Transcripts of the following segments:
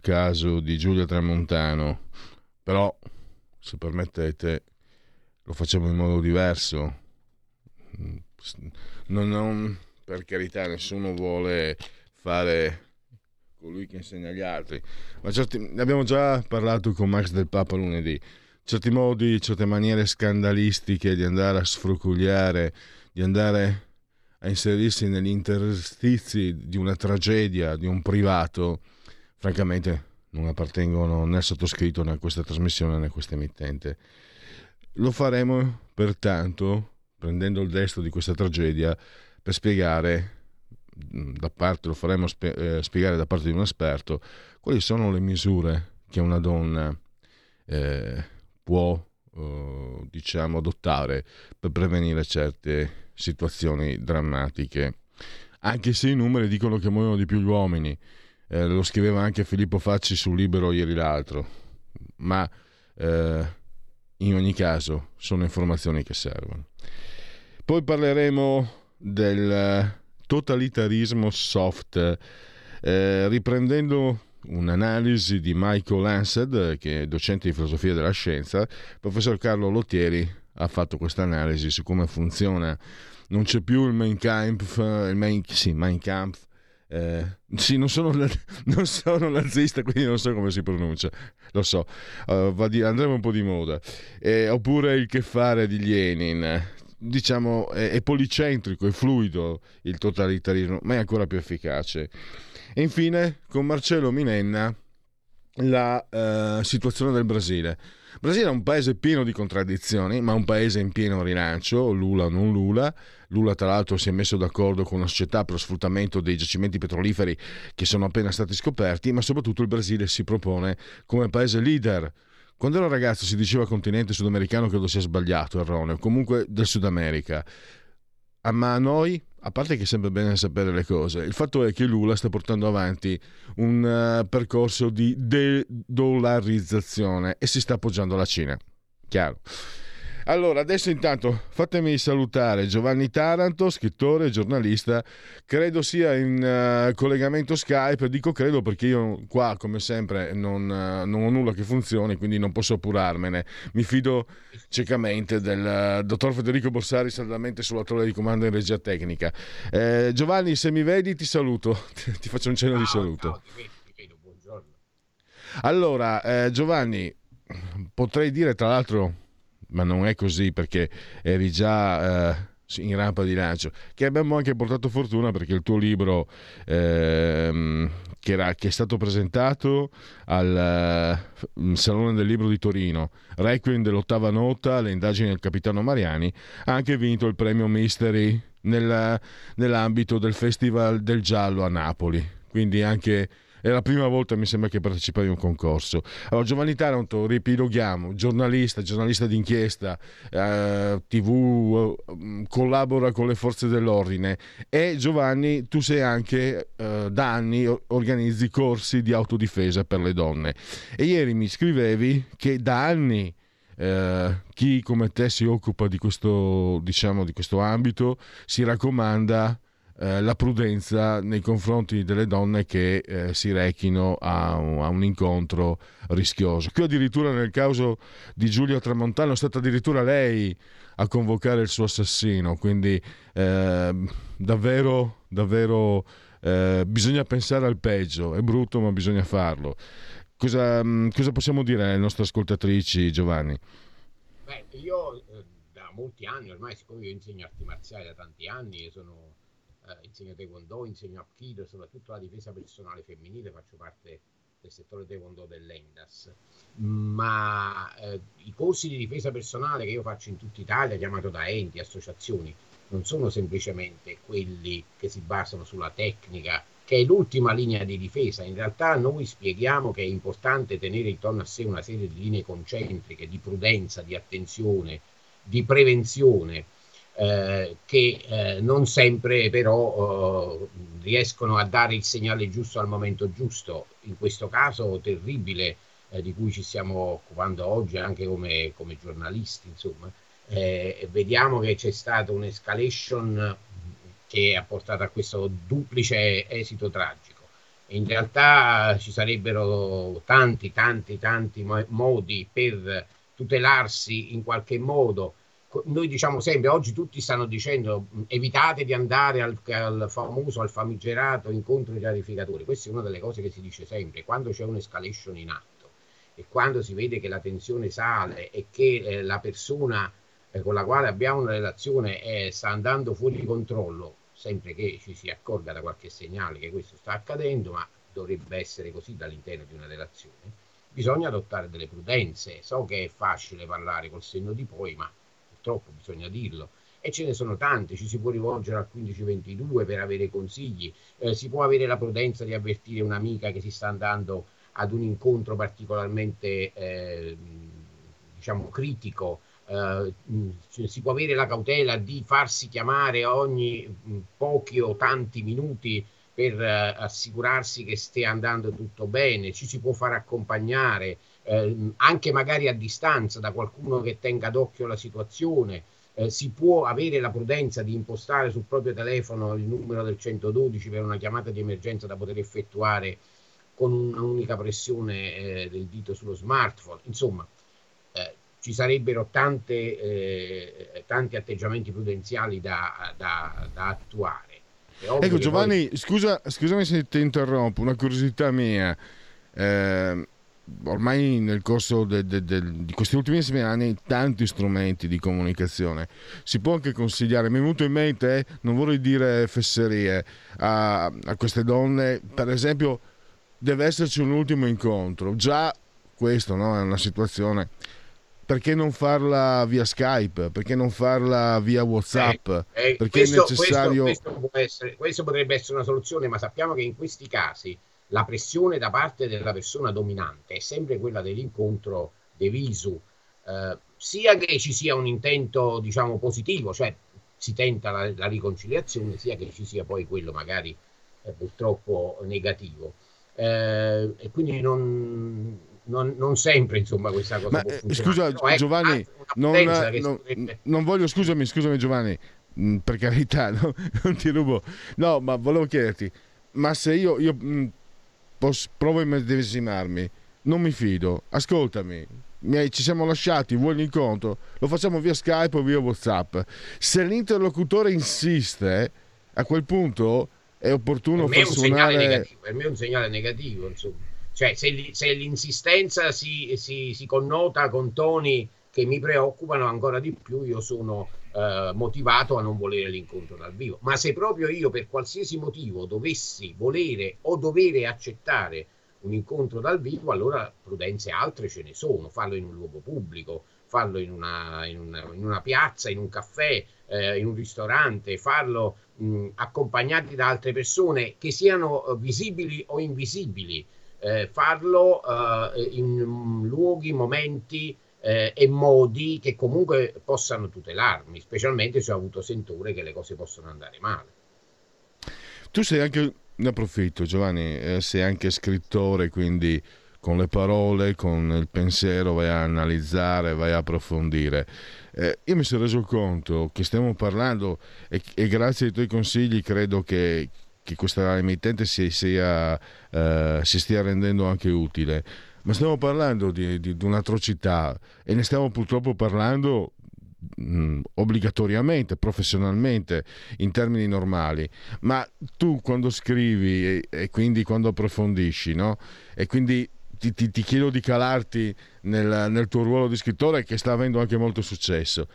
Caso di Giulia Tramontano, però se permettete lo facciamo in modo diverso. Non, non, per carità, nessuno vuole fare colui che insegna agli altri, ma certi, abbiamo già parlato con Max del Papa lunedì. Certi modi, certe maniere scandalistiche di andare a sfrucugliare, di andare a inserirsi negli interstizi di una tragedia, di un privato, francamente non appartengono né al sottoscritto né a questa trasmissione né a questa emittente. Lo faremo pertanto prendendo il destro di questa tragedia per spiegare da parte, lo faremo eh, spiegare da parte di un esperto quali sono le misure che una donna eh, può eh, diciamo adottare per prevenire certe situazioni drammatiche. Anche se i numeri dicono che muoiono di più gli uomini, eh, lo scriveva anche Filippo Facci su Libero ieri l'altro, ma eh, in ogni caso sono informazioni che servono. Poi parleremo del totalitarismo soft, eh, riprendendo un'analisi di Michael Lansed, che è docente di filosofia della scienza, il professor Carlo Lottieri ha fatto questa analisi su come funziona non c'è più il Mein Kampf, il Mein, sì, Mein Kampf. Eh, sì, non sono, non sono, nazista, quindi non so come si pronuncia, lo so, uh, di, andremo un po' di moda. Eh, oppure il che fare di Lenin, diciamo, è, è, policentrico, è fluido il totalitarismo, ma è ancora più efficace. E infine, con Marcello Minenna, la uh, situazione del Brasile. Il Brasile è un paese pieno di contraddizioni, ma un paese in pieno rilancio, Lula non Lula. Lula tra l'altro si è messo d'accordo con una società per lo sfruttamento dei giacimenti petroliferi che sono appena stati scoperti, ma soprattutto il Brasile si propone come paese leader. Quando ero ragazzo si diceva continente sudamericano, credo sia sbagliato, erroneo, comunque del Sud America. Ah, ma a noi a parte che è sempre bene sapere le cose, il fatto è che Lula sta portando avanti un uh, percorso di de-dollarizzazione e si sta appoggiando alla Cina. Chiaro. Allora, adesso intanto fatemi salutare Giovanni Taranto, scrittore e giornalista, credo sia in uh, collegamento Skype, dico credo perché io qua come sempre non, uh, non, ho nulla che funzioni, quindi non posso appurarmene. Mi fido ciecamente del uh, dottor Federico Borsari saldamente sulla torre di comando in regia tecnica. Eh, Giovanni, se mi vedi ti saluto, ti faccio un cenno di saluto. Ciao, ti vedo, ti vedo, buongiorno. Allora, eh, Giovanni, potrei dire tra l'altro ma non è così perché eri già eh, in rampa di lancio, che abbiamo anche portato fortuna perché il tuo libro ehm, che, era, che, è stato presentato al uh, Salone del Libro di Torino, Requiem dell'ottava nota, le indagini del capitano Mariani, ha anche vinto il premio Mystery nella, nell'ambito del Festival del Giallo a Napoli, quindi anche è la prima volta mi sembra che partecipa a un concorso. Allora, Giovanni Taranto, ripiloghiamo, giornalista, giornalista d'inchiesta, eh, tv, eh, collabora con le forze dell'ordine e Giovanni, tu sei anche eh, da anni organizzi corsi di autodifesa per le donne e ieri mi scrivevi che da anni eh, chi come te si occupa di questo, diciamo, di questo ambito si raccomanda eh, la prudenza nei confronti delle donne che eh, si rechino a un, a un, incontro rischioso. Qui addirittura nel caso di Giulia Tramontano è stata addirittura lei a convocare il suo assassino, quindi eh, davvero, davvero eh, bisogna pensare al peggio, è brutto ma bisogna farlo. Cosa, mm, cosa possiamo dire alle nostre ascoltatrici, Giovanni? Beh, io eh, da molti anni, ormai siccome io insegno arti marziali da tanti anni sono eh, insegno taekwondo, insegno apkido, soprattutto la difesa personale femminile, faccio parte del settore taekwondo dell'Endas, ma eh, i corsi di difesa personale che io faccio in tutta Italia, chiamato da enti, associazioni, non sono semplicemente quelli che si basano sulla tecnica, che è l'ultima linea di difesa. In realtà noi spieghiamo che è importante tenere intorno a sé una serie di linee concentriche, di prudenza, di attenzione, di prevenzione, eh, che eh, non sempre però eh, riescono a dare il segnale giusto al momento giusto. In questo caso terribile eh, di cui ci stiamo occupando oggi anche come, come giornalisti, insomma, eh, vediamo che c'è stata un'escalation che ha portato a questo duplice esito tragico. In realtà ci sarebbero tanti, tanti, tanti modi per tutelarsi in qualche modo noi diciamo sempre, oggi tutti stanno dicendo evitate di andare al, al famoso, al famigerato incontro di chiarificatori. Questa è una delle cose che si dice sempre, quando c'è un'escalation in atto e quando si vede che la tensione sale e che eh, la persona eh, con la quale abbiamo una relazione eh, sta andando fuori controllo, sempre che ci si accorga da qualche segnale che questo sta accadendo, ma dovrebbe essere così dall'interno di una relazione, bisogna adottare delle prudenze. So che è facile parlare col senno di poi, ma purtroppo bisogna dirlo. E ce ne sono tante, ci si può rivolgere al 1522 per avere consigli, eh, si può avere la prudenza di avvertire un'amica che si sta andando ad un incontro particolarmente eh, diciamo critico, eh, si può avere la cautela di farsi chiamare ogni pochi o tanti minuti per eh, assicurarsi che stia andando tutto bene, ci si può far accompagnare eh, anche magari a distanza da qualcuno che tenga d'occhio la situazione, eh, si può avere la prudenza di impostare sul proprio telefono il numero del 112 per una chiamata di emergenza da poter effettuare con un'unica pressione eh, del dito sullo smartphone. Insomma, eh, ci sarebbero tante, eh, tanti atteggiamenti prudenziali da, da, da attuare. Ecco Giovanni, poi... scusa, scusami se ti interrompo, una curiosità mia. Eh, ormai nel corso de, de, de, di questi ultimissimi anni tanti strumenti di comunicazione. Si può anche consigliare, mi è venuto in mente, eh, non vorrei dire fesserie, a, a queste donne, per esempio deve esserci un ultimo incontro, già questo no? è una situazione perché non farla via Skype? Perché non farla via WhatsApp? Eh, eh, perché questo, è necessario. Questo, questo, essere, questo, potrebbe essere una soluzione, ma sappiamo che in questi casi la pressione da parte della persona dominante è sempre quella dell'incontro de visu, eh, sia che ci sia un intento, diciamo, positivo, cioè si tenta la, la riconciliazione, sia che ci sia poi quello magari eh, purtroppo negativo. Eh, e quindi non, non, non, sempre insomma questa cosa Ma, eh, scusa Però, Giovanni non, non, non, voglio scusami scusami Giovanni mm, per carità no? non ti rubo no ma volevo chiederti ma se io, io mm, posso, provo a immedesimarmi, non mi fido, ascoltami, ci siamo lasciati, vuoi l'incontro? Lo facciamo via Skype o via Whatsapp. Se l'interlocutore insiste, a quel punto è opportuno per far suonare... Per me è un segnale negativo, insomma. Cioè, se, se l'insistenza si, si, si connota con toni che mi preoccupano ancora di più, io sono eh, motivato a non volere l'incontro dal vivo. Ma se proprio io per qualsiasi motivo dovessi volere o dovere accettare un incontro dal vivo, allora prudenze altre ce ne sono. Farlo in un luogo pubblico, farlo in una, in una, in una piazza, in un caffè, eh, in un ristorante, farlo mh, accompagnati da altre persone che siano eh, visibili o invisibili, eh, farlo eh, in luoghi, momenti eh, e modi che comunque possano tutelarmi, specialmente se ho avuto sentore che le cose possono andare male. Tu sei anche, ne approfitto Giovanni, eh, sei anche scrittore, quindi con le parole, con il pensiero vai a analizzare, vai a approfondire. Eh, io mi sono reso conto che stiamo parlando e, e grazie ai tuoi consigli credo che, che questa emittente si, sia, eh, si stia rendendo anche utile ma stiamo parlando di, di, di un'atrocità e ne stiamo purtroppo parlando mh, obbligatoriamente, professionalmente, in termini normali. Ma tu quando scrivi e, e quindi quando approfondisci, no? E quindi ti, ti, ti chiedo di calarti nel, nel tuo ruolo di scrittore che sta avendo anche molto successo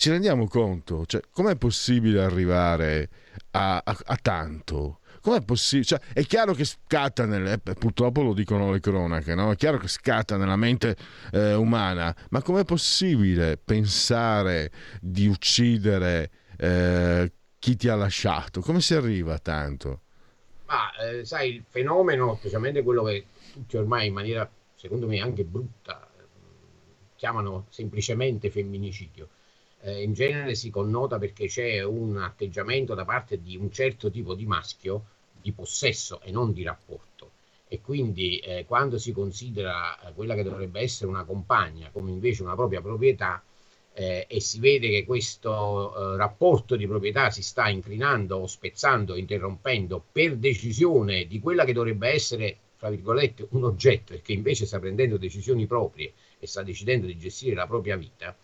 ci rendiamo conto, cioè, com'è possibile arrivare a, a, a tanto? Com'è possibile? Cioè, è chiaro che scatta, nelle, eh, purtroppo lo dicono le cronache, no? è chiaro che scatta nella mente eh, umana, ma com'è possibile pensare di uccidere eh, chi ti ha lasciato? Come si arriva tanto? Ma eh, sai, il fenomeno, specialmente quello che tutti ormai in maniera, secondo me, anche brutta, chiamano semplicemente femminicidio. Eh, in genere si connota perché c'è un atteggiamento da parte di un certo tipo di maschio di possesso e non di rapporto. E quindi eh, quando si considera eh, quella che dovrebbe essere una compagna come invece una propria proprietà, eh, e si vede che questo eh, rapporto di proprietà si sta inclinando o spezzando, interrompendo per decisione di quella che dovrebbe essere, fra virgolette, un oggetto e che invece sta prendendo decisioni proprie e sta decidendo di gestire la propria vita,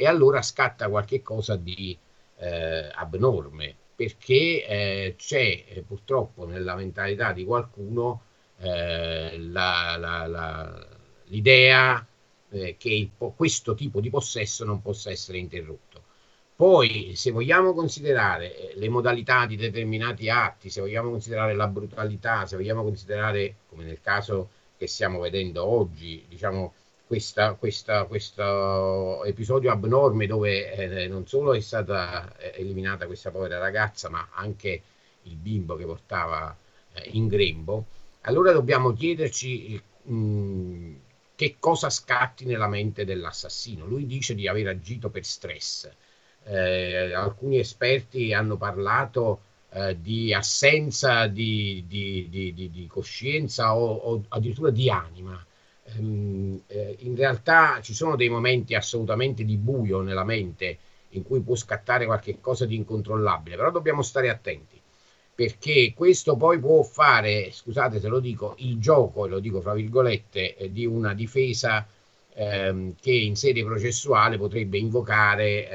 e allora scatta qualche cosa di eh, abnorme, perché eh, c'è eh, purtroppo nella mentalità di qualcuno eh, la, la, la, l'idea eh, che il, questo tipo di possesso non possa essere interrotto. Poi, se vogliamo considerare le modalità di determinati atti, se vogliamo considerare la brutalità, se vogliamo considerare, come nel caso che stiamo vedendo oggi, diciamo, questa, questa, questo episodio abnorme dove eh, non solo è stata eh, eliminata questa povera ragazza, ma anche il bimbo che portava eh, in grembo, allora dobbiamo chiederci mh, mm, che cosa scatti nella mente dell'assassino. Lui dice di aver agito per stress. Eh, alcuni esperti hanno parlato eh, di assenza di, di, di, di coscienza o, o, addirittura di anima. Ehm, eh, in realtà ci sono dei momenti assolutamente di buio nella mente in cui può scattare qualche cosa di incontrollabile, però dobbiamo stare attenti perché questo poi può fare, scusate se lo dico, il gioco, lo dico fra virgolette, eh, di una difesa ehm, che in sede processuale potrebbe invocare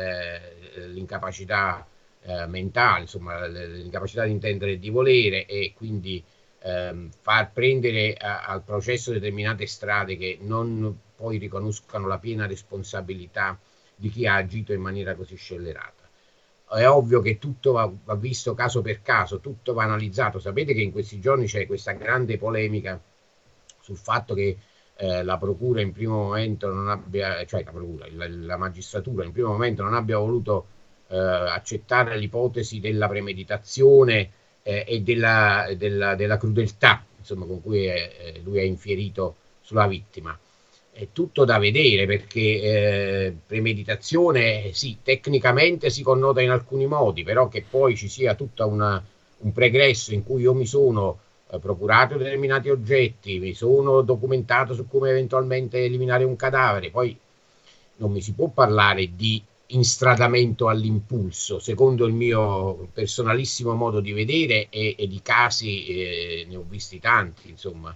eh, l'incapacità eh, mentale, insomma l'incapacità di intendere e di volere e quindi ehm, far prendere a, al processo determinate strade che non poi riconoscano la piena responsabilità di chi ha agito in maniera così scellerata è ovvio che tutto va, va, visto caso per caso, tutto va analizzato. Sapete che in questi giorni c'è questa grande polemica sul fatto che eh, la procura in primo momento non abbia, cioè la procura, la, la magistratura in primo momento non abbia voluto eh, accettare l'ipotesi della premeditazione eh, e della, della, della, crudeltà insomma, con cui è, lui ha infierito sulla vittima. È tutto da vedere perché eh, premeditazione sì, tecnicamente si connota in alcuni modi, però che poi ci sia tutto un pregresso in cui io mi sono eh, procurato determinati oggetti, mi sono documentato su come eventualmente eliminare un cadavere, poi non mi si può parlare di instradamento all'impulso, secondo il mio personalissimo modo di vedere e, e di casi eh, ne ho visti tanti, insomma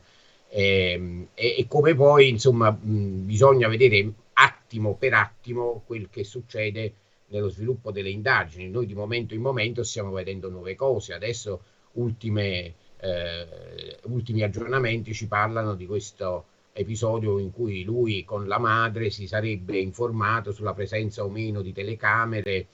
eh, e, e, come poi insomma mh, bisogna vedere attimo per attimo quel che succede nello sviluppo delle indagini. Noi di momento in momento stiamo vedendo nuove cose, adesso ultime, eh, ultimi aggiornamenti ci parlano di questo episodio in cui lui con la madre si sarebbe informato sulla presenza o meno di telecamere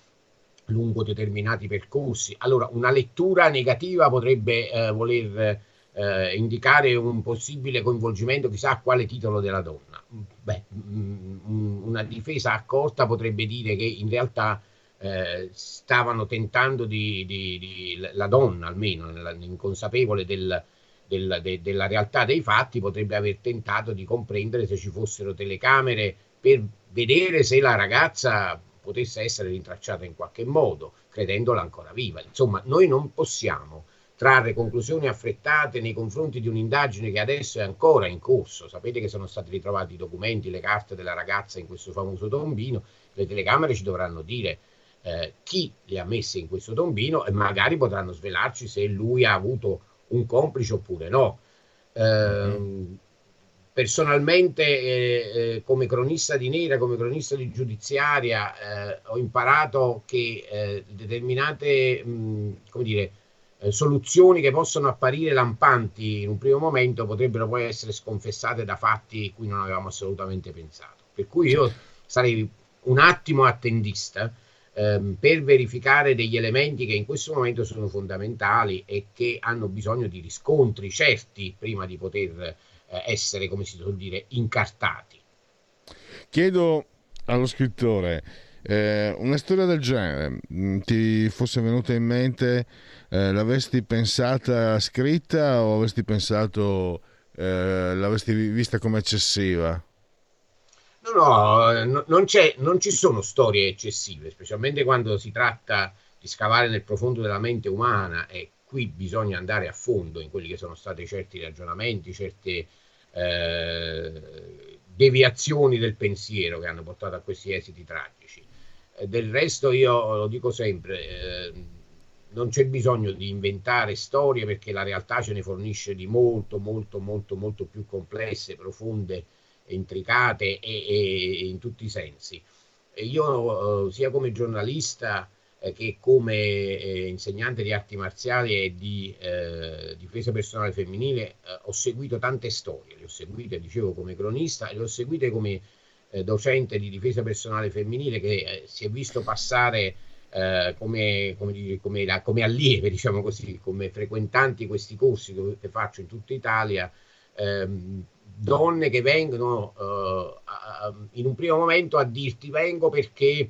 lungo determinati percorsi. Allora, una lettura negativa potrebbe eh, voler eh, indicare un possibile coinvolgimento chissà a quale titolo della donna. Beh, mh, mm, una difesa accorta potrebbe dire che in realtà eh, stavano tentando di, di, di, la donna almeno inconsapevole del, del, de, della realtà dei fatti potrebbe aver tentato di comprendere se ci fossero telecamere per vedere se la ragazza potesse essere rintracciata in qualche modo, credendola ancora viva. Insomma, noi non possiamo trarre conclusioni affrettate nei confronti di un'indagine che adesso è ancora in corso. Sapete che sono stati ritrovati i documenti, le carte della ragazza in questo famoso tombino, le telecamere ci dovranno dire eh, chi le ha messe in questo tombino e magari potranno svelarci se lui ha avuto un complice oppure no. Eh, mm-hmm. Personalmente, eh, eh, come cronista di nera, come cronista di giudiziaria, eh, ho imparato che eh, determinate, mh, come dire, eh, soluzioni che possono apparire lampanti in un primo momento potrebbero poi essere sconfessate da fatti cui non avevamo assolutamente pensato. Per cui io sarei un attimo attendista ehm, per verificare degli elementi che in questo momento sono fondamentali e che hanno bisogno di riscontri certi prima di poter eh, essere, come si suol dire, incartati. Chiedo allo scrittore, eh, una storia del genere mm, ti fosse venuta in mente, eh, l'avresti pensata scritta o avresti pensato, eh, l'avresti vista come eccessiva? No, no, no non, non, ci sono storie eccessive, specialmente quando si tratta di scavare nel profondo della mente umana e qui bisogna andare a fondo in quelli che sono stati certi ragionamenti, certe eh, deviazioni del pensiero che hanno portato a questi esiti tragici. Eh, del resto io lo dico sempre, eh, non c'è bisogno di inventare storie perché la realtà ce ne fornisce di molto, molto, molto, molto più complesse, profonde intricate e, e in tutti i sensi. Io, eh, sia come giornalista eh, che come eh, insegnante di arti marziali e di eh, difesa personale femminile, eh, ho seguito tante storie, le ho seguite, dicevo, come cronista e le ho seguite come eh, docente di difesa personale femminile che si è visto passare come, come, come, la, come, allieve, diciamo così, come frequentanti questi corsi che faccio in tutta Italia, ehm, donne che vengono uh, a, in un primo momento a dirti vengo perché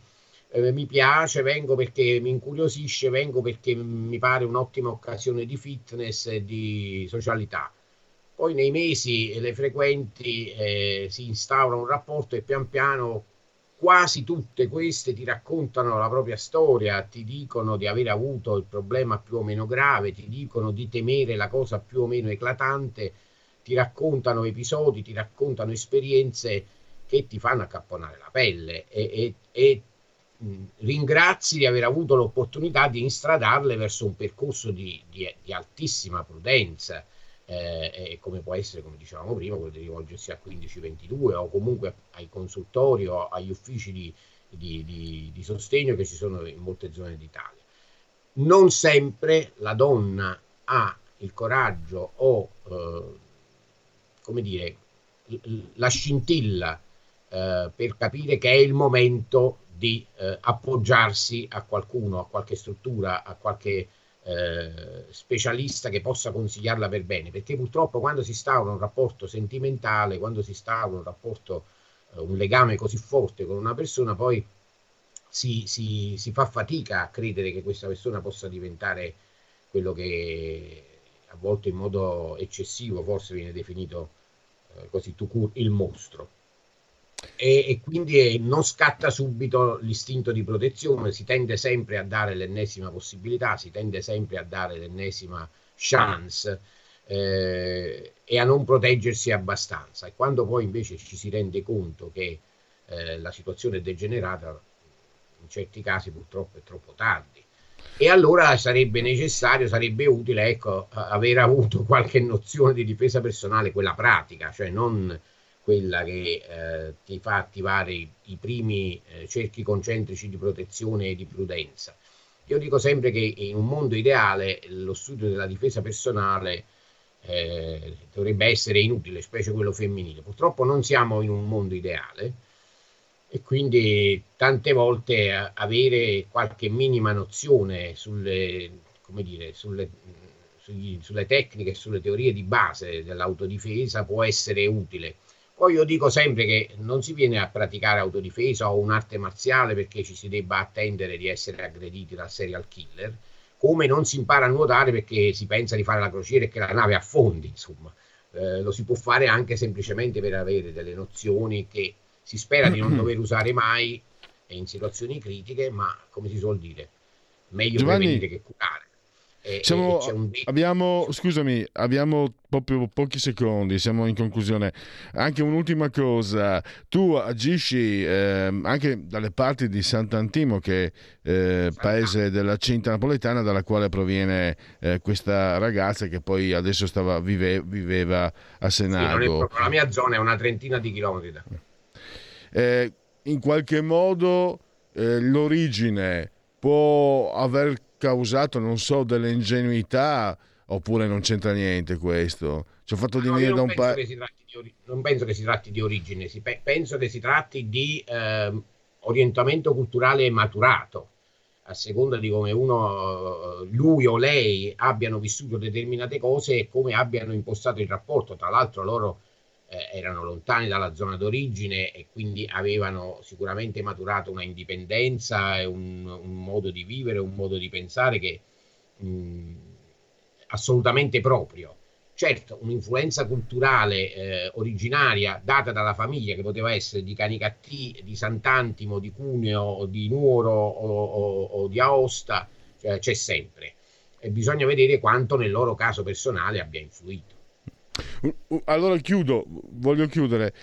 eh, mi piace, vengo perché mi incuriosisce, vengo perché mi pare un'ottima occasione di fitness e di socialità. Poi nei mesi le frequenti eh, si instaura un rapporto e pian piano quasi tutte queste ti raccontano la propria storia, ti dicono di aver avuto il problema più o meno grave, ti dicono di temere la cosa più o meno eclatante ti raccontano episodi, ti raccontano esperienze che ti fanno accapponare la pelle e, e, e ringrazi di aver avuto l'opportunità di instradarle verso un percorso di, di, di altissima prudenza, eh, come può essere, come dicevamo prima, quello di rivolgersi a 1522 o comunque ai consultori o agli uffici di, di, di, sostegno che ci sono in molte zone d'Italia. Non sempre la donna ha il coraggio o eh, come dire, la scintilla eh, per capire che è il momento di eh, appoggiarsi a qualcuno, a qualche struttura, a qualche eh, specialista che possa consigliarla per bene, perché purtroppo quando si instaura un rapporto sentimentale, quando si instaura un rapporto, eh, un legame così forte con una persona, poi si, si, si fa fatica a credere che questa persona possa diventare quello che a volte in modo eccessivo forse viene definito eh, così tu il mostro. E, e, quindi eh, non scatta subito l'istinto di protezione, si tende sempre a dare l'ennesima possibilità, si tende sempre a dare l'ennesima chance eh, e a non proteggersi abbastanza. E quando poi invece ci si rende conto che eh, la situazione è degenerata, in certi casi purtroppo è troppo tardi e allora sarebbe necessario, sarebbe utile ecco, aver avuto qualche nozione di difesa personale, quella pratica, cioè non quella che eh, ti fa attivare i, i primi eh, cerchi concentrici di protezione e di prudenza. Io dico sempre che in un mondo ideale lo studio della difesa personale eh, dovrebbe essere inutile, specie quello femminile. Purtroppo non siamo in un mondo ideale e quindi tante volte avere qualche minima nozione sulle, dire, sulle, sugli, sulle tecniche, sulle teorie di base dell'autodifesa può essere utile. Poi io dico sempre che non si viene a praticare autodifesa o un'arte marziale perché ci si debba attendere di essere aggrediti dal serial killer, come non si impara a nuotare perché si pensa di fare la crociera e che la nave affondi, insomma. Eh, lo si può fare anche semplicemente per avere delle nozioni che si spera di non dover usare mai in situazioni critiche, ma come si suol dire, meglio Giovanni, prevenire che curare. E, siamo, e un... abbiamo, scusami, abbiamo proprio pochi secondi, siamo in conclusione. Anche un'ultima cosa, tu agisci eh, anche dalle parti di Sant'Antimo, che è eh, paese della cinta napoletana dalla quale proviene eh, questa ragazza che poi adesso stava, vive, viveva a Senago. Sì, la mia zona è una trentina di chilometri da eh, in qualche modo eh, l'origine può aver causato, non so, delle ingenuità oppure non c'entra niente questo. Ci ho fatto no, venire da un paese. Non penso che si tratti di origine, si pe- penso che si tratti di eh, orientamento culturale maturato. a seconda di come uno, lui o lei abbiano vissuto determinate cose e come abbiano impostato il rapporto. Tra l'altro loro eh, erano lontani dalla zona d'origine e quindi avevano sicuramente maturato una indipendenza e un, un modo di vivere, un modo di pensare che mh, assolutamente proprio. Certo, un'influenza culturale eh, originaria data dalla famiglia che poteva essere di Canicattì, di Sant'Antimo, di Cuneo, di Nuoro o, o, o di Aosta, cioè, c'è sempre. E bisogna vedere quanto nel loro caso personale abbia influito. Allora chiudo, voglio chiudere.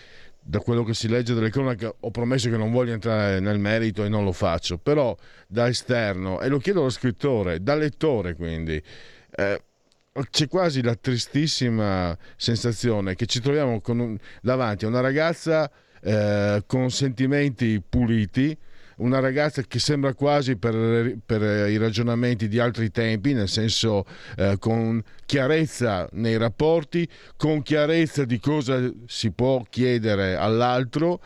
Da quello che si legge delle cronache, ho promesso che non voglio entrare nel merito e non lo faccio, però da esterno, e lo chiedo allo scrittore, da lettore quindi, eh, c'è quasi la tristissima sensazione che ci troviamo un, davanti a una ragazza eh, con sentimenti puliti, una ragazza che sembra quasi per, per, i ragionamenti di altri tempi, nel senso eh, con chiarezza nei rapporti, con chiarezza di cosa si può chiedere all'altro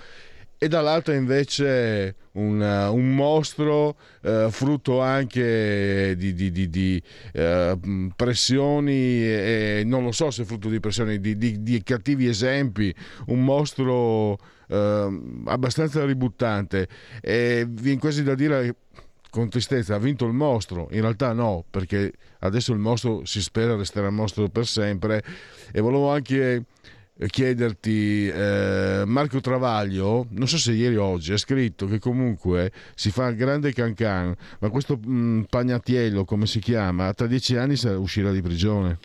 e dall'altra invece un, un mostro eh, frutto anche di, di, di, di eh, pressioni e non lo so se frutto di pressioni, di, cattivi esempi, un mostro eh, abbastanza ributtante. E viene quasi da dire con tristezza ha vinto il mostro, in realtà no, perché adesso il mostro si spera resterà mostro per sempre. E volevo anche chiederti eh, Marco Travaglio non so se ieri o oggi ha scritto che comunque si fa grande cancan ma questo mh, mm, Pagnatiello come si chiama tra dieci anni uscirà di prigione?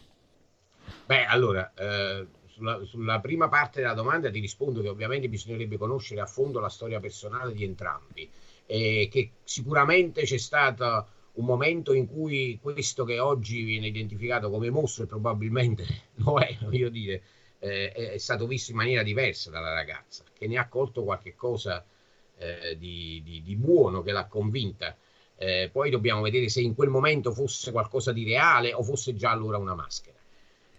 Beh allora eh, sulla, sulla, prima parte della domanda ti rispondo che ovviamente bisognerebbe conoscere a fondo la storia personale di entrambi e che sicuramente c'è stato un momento in cui questo che oggi viene identificato come mostro e probabilmente lo è, voglio dire eh, è stato visto in maniera diversa dalla ragazza, che ne ha colto qualche cosa eh, di, di, di, buono, che l'ha convinta. Eh, poi dobbiamo vedere se in quel momento fosse qualcosa di reale o fosse già allora una maschera.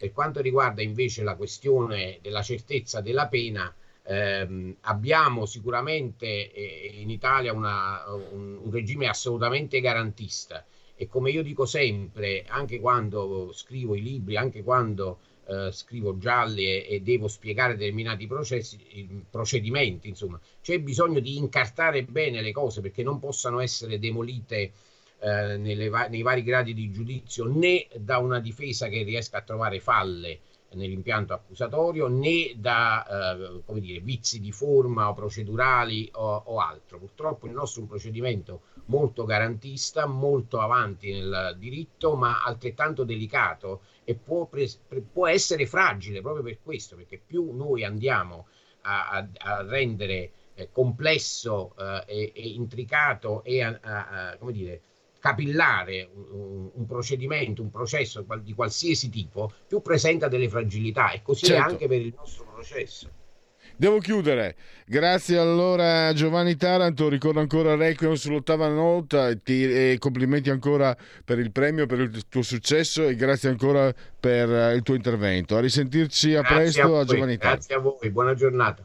Per quanto riguarda invece la questione della certezza della pena, ehm, abbiamo sicuramente eh, in Italia una, un, un regime assolutamente garantista. E come io dico sempre, anche quando scrivo i libri, anche quando eh, scrivo gialli e, e, devo spiegare determinati processi, procedimenti, insomma, c'è bisogno di incartare bene le cose perché non possano essere demolite eh, nelle, nei vari gradi di giudizio né da una difesa che riesca a trovare falle nell'impianto accusatorio né da eh, come dire, vizi di forma o procedurali o, o, altro. Purtroppo il nostro è un procedimento molto garantista, molto avanti nel diritto, ma altrettanto delicato e può, può essere fragile proprio per questo, perché più noi andiamo a, a, a rendere eh, complesso eh, e, e, intricato e a, come dire, capillare un, un, procedimento, un processo di qualsiasi tipo, più presenta delle fragilità e così certo. è anche per il nostro processo. Devo chiudere. Grazie allora a Giovanni Taranto, ricordo ancora Requiem sull'ottava nota e, ti, complimenti ancora per il premio, per il tuo successo e grazie ancora per eh, il tuo intervento. A risentirci a grazie presto a, a Giovanni Taranto. Grazie a voi, buona giornata.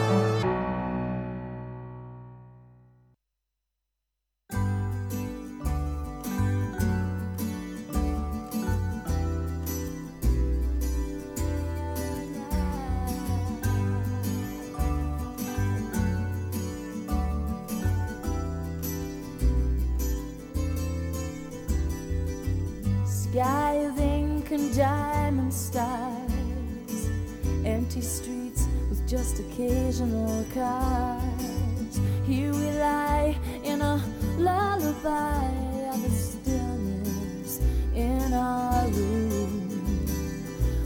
Occasional cars. Here we lie in a lullaby of the stillness in our room.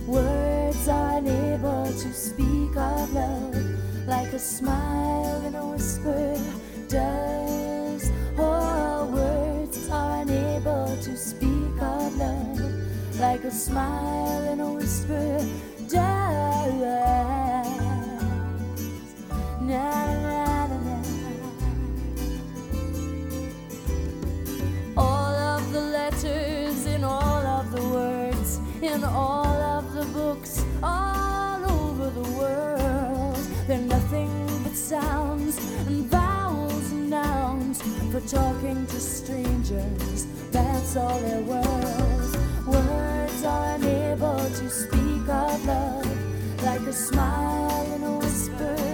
Words are unable to speak of love like a smile and a whisper does. Oh, words are unable to speak of love like a smile and a whisper sounds and vowels and nouns for talking to strangers. That's all they're worth. Words are unable to speak of love like a smile and a whisper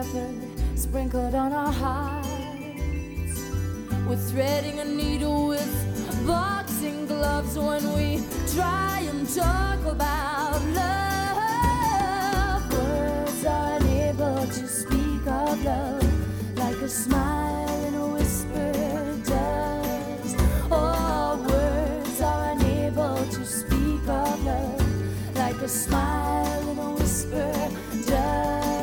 pepper sprinkled on our hearts. We're threading a needle with boxing gloves when we try and talk about love. Words are unable to speak of love like a smile and a whisper does. Oh, words are unable to speak of love like a smile and a whisper does.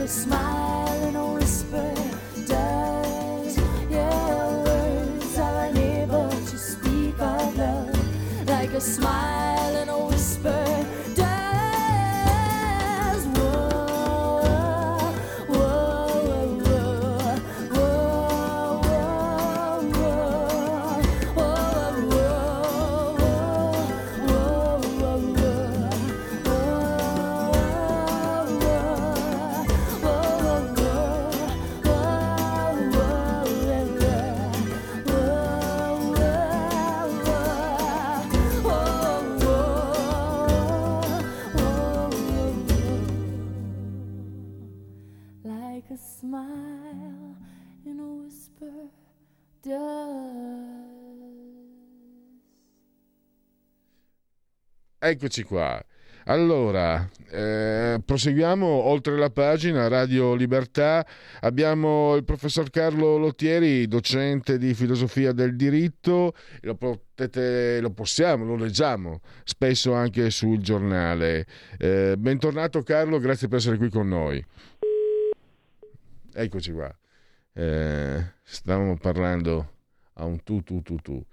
Like a smile and a whisper does. Yeah, words are unable to speak of love like a smile and a whisper smile in a whisper. Eccoci qua. Allora, eh, proseguiamo oltre la pagina Radio Libertà. Abbiamo il professor Carlo Lottieri, docente di filosofia del diritto. Lo, potete, lo possiamo, lo leggiamo spesso anche sul giornale. Eh, bentornato Carlo, grazie per essere qui con noi. Eccoci qua. Eh, stavamo parlando a un tu tu tu tu.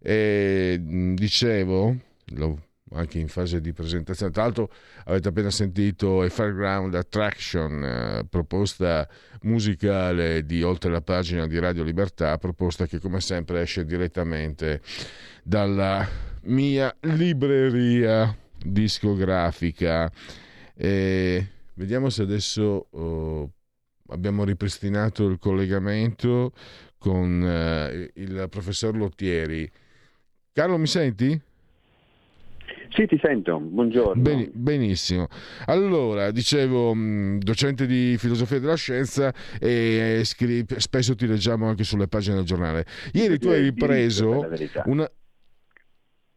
E, mh, dicevo, lo- anche in fase di presentazione, tra l'altro avete appena sentito a Fairground Attraction, eh, proposta musicale di oltre la pagina di Radio Libertà, proposta che come sempre esce direttamente dalla mia libreria discografica. E vediamo se adesso oh, abbiamo ripristinato il collegamento con eh, il professor Lottieri. Carlo, mi senti? Sì, ti sento, buongiorno. Beni- benissimo. Allora, dicevo, mh, docente di filosofia della scienza e scri- spesso ti leggiamo anche sulle pagine del giornale. Ieri tu hai ripreso una...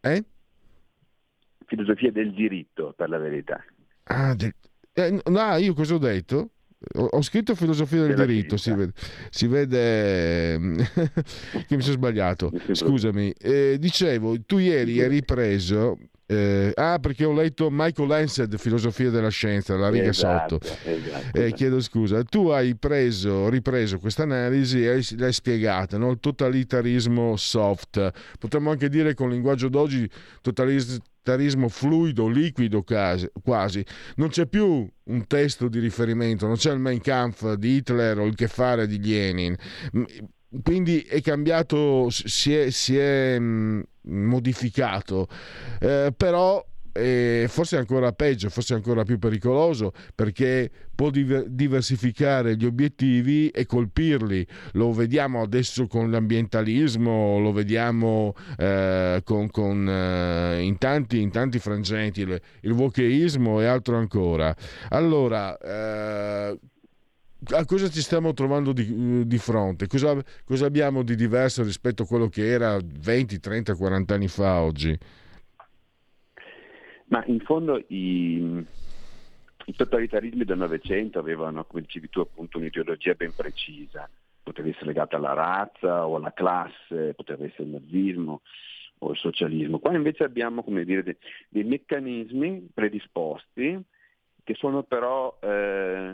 Eh? Filosofia del diritto, per la verità. Ah, del- eh, no, io cosa ho detto? Ho, scritto filosofia del diritto, si vede, si vede ehm, che mi sono sbagliato. Scusami, eh, dicevo, tu ieri hai ripreso... eh, ah, perché ho letto Michael Lancet, Filosofia della scienza, la riga Esatto, sotto. esatto. Eh, chiedo scusa, tu hai preso, ripreso questa analisi e hai- l'hai spiegata, no? il totalitarismo soft, potremmo anche dire con il linguaggio d'oggi totalitarismo fluido, liquido quasi. Non c'è più un testo di riferimento, non c'è il Mein Kampf di Hitler o il che fare di Lenin. Quindi è cambiato, si è, si è, mm, modificato, Eh, però e forse è ancora peggio, forse ancora più pericoloso perché può diver- diversificare gli obiettivi e colpirli. Lo vediamo adesso con l'ambientalismo, lo vediamo eh, con, con, eh, in, tanti, in tanti frangenti, il, il wokeismo e altro ancora. Allora, eh, a cosa ci stiamo trovando di, di fronte? Cosa, cosa abbiamo di diverso rispetto a quello che era 20, 30, 40 anni fa oggi? Ma in fondo i, i totalitarismi del Novecento avevano, come dicevi tu, appunto un'ideologia ben precisa. Poteva essere legata alla razza o alla classe, poteva essere il nazismo, o il socialismo. Qua invece abbiamo dire, dei, dei meccanismi predisposti che sono però eh,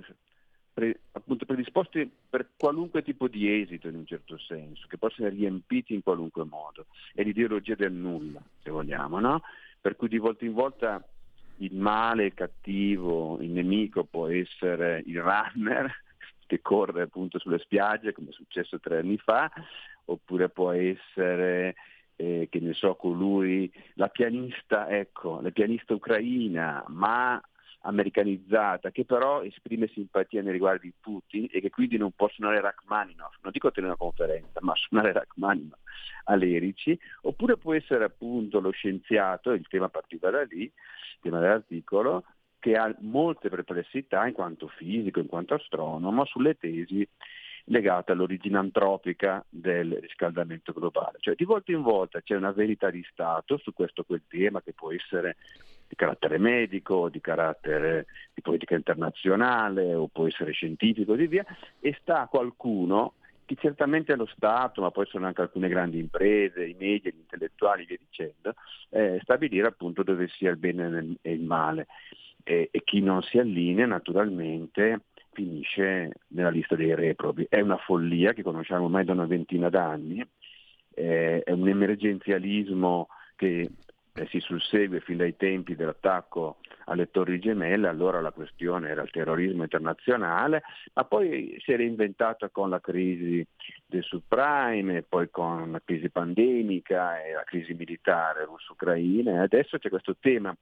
pre, appunto predisposti per qualunque tipo di esito in un certo senso, che possono essere riempiti in qualunque modo. È l'ideologia del nulla, se vogliamo, no? Per cui di volta in volta il male, il cattivo, il nemico può essere il runner che corre appunto sulle spiagge, come è successo tre anni fa, oppure può essere eh, che ne so, colui, la pianista, ecco, la pianista ucraina, ma americanizzata, che però esprime simpatia nei riguardi di Putin e che quindi non può suonare Rachmaninoff, non dico tenere una conferenza, ma suonare Rachmaninoff all'Erici, oppure può essere appunto lo scienziato, il tema partiva da lì, il tema dell'articolo, che ha molte perplessità in quanto fisico, in quanto astronomo, sulle tesi legate all'origine antropica del riscaldamento globale. Cioè di volta in volta c'è una verità di Stato su questo quel tema che può essere di carattere medico, di carattere di politica internazionale o può essere scientifico e così via, e sta qualcuno che certamente è lo Stato, ma poi sono anche alcune grandi imprese, i media, gli intellettuali, via dicendo, eh, stabilire appunto dove sia il bene e il male. E, e chi non si allinea naturalmente finisce nella lista dei reprobi. È una follia che conosciamo ormai da una ventina d'anni, eh, è un emergenzialismo che eh, si sussegue fin dai tempi dell'attacco alle torri gemelle, allora la questione era il terrorismo internazionale, ma poi si è reinventata con la crisi del subprime, poi con la crisi pandemica e la crisi militare russo-ucraina. E adesso c'è questo tema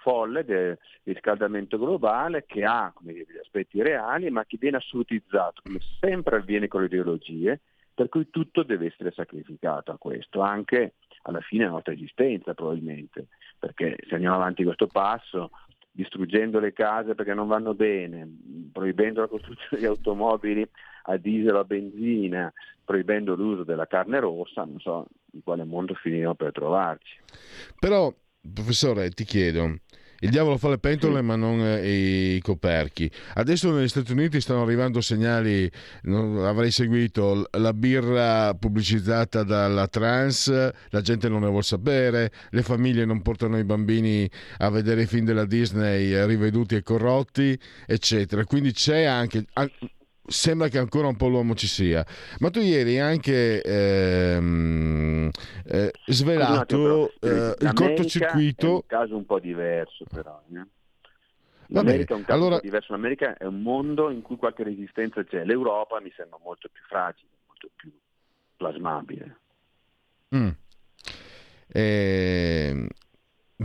folle del riscaldamento globale che ha dire, degli aspetti reali ma che viene assolutizzato come sempre avviene con le ideologie per cui tutto deve essere sacrificato a questo, anche alla fine la nostra esistenza probabilmente, perché se andiamo avanti questo passo, distruggendo le case perché non vanno bene, proibendo la costruzione di automobili a diesel o a benzina, proibendo l'uso della carne rossa, non so in quale mondo finiremo per trovarci. Però, professore, ti chiedo, il diavolo fa le pentole, ma non eh, i coperchi. Adesso negli Stati Uniti stanno arrivando segnali, non, avrei seguito la birra pubblicizzata dalla trans, la gente non ne vuole sapere, le famiglie non portano i bambini a vedere i film della Disney riveduti e corrotti, eccetera. Quindi c'è anche sembra che ancora un po' l'uomo ci sia. Ma tu ieri hai anche ehm, eh, svelato eh, il cortocircuito. È un caso un po' diverso, però. Eh? L'America è un caso allora... un po' diverso. L'America è un mondo in cui qualche resistenza c'è. L'Europa mi sembra molto più fragile, molto più plasmabile. Mm. Eh,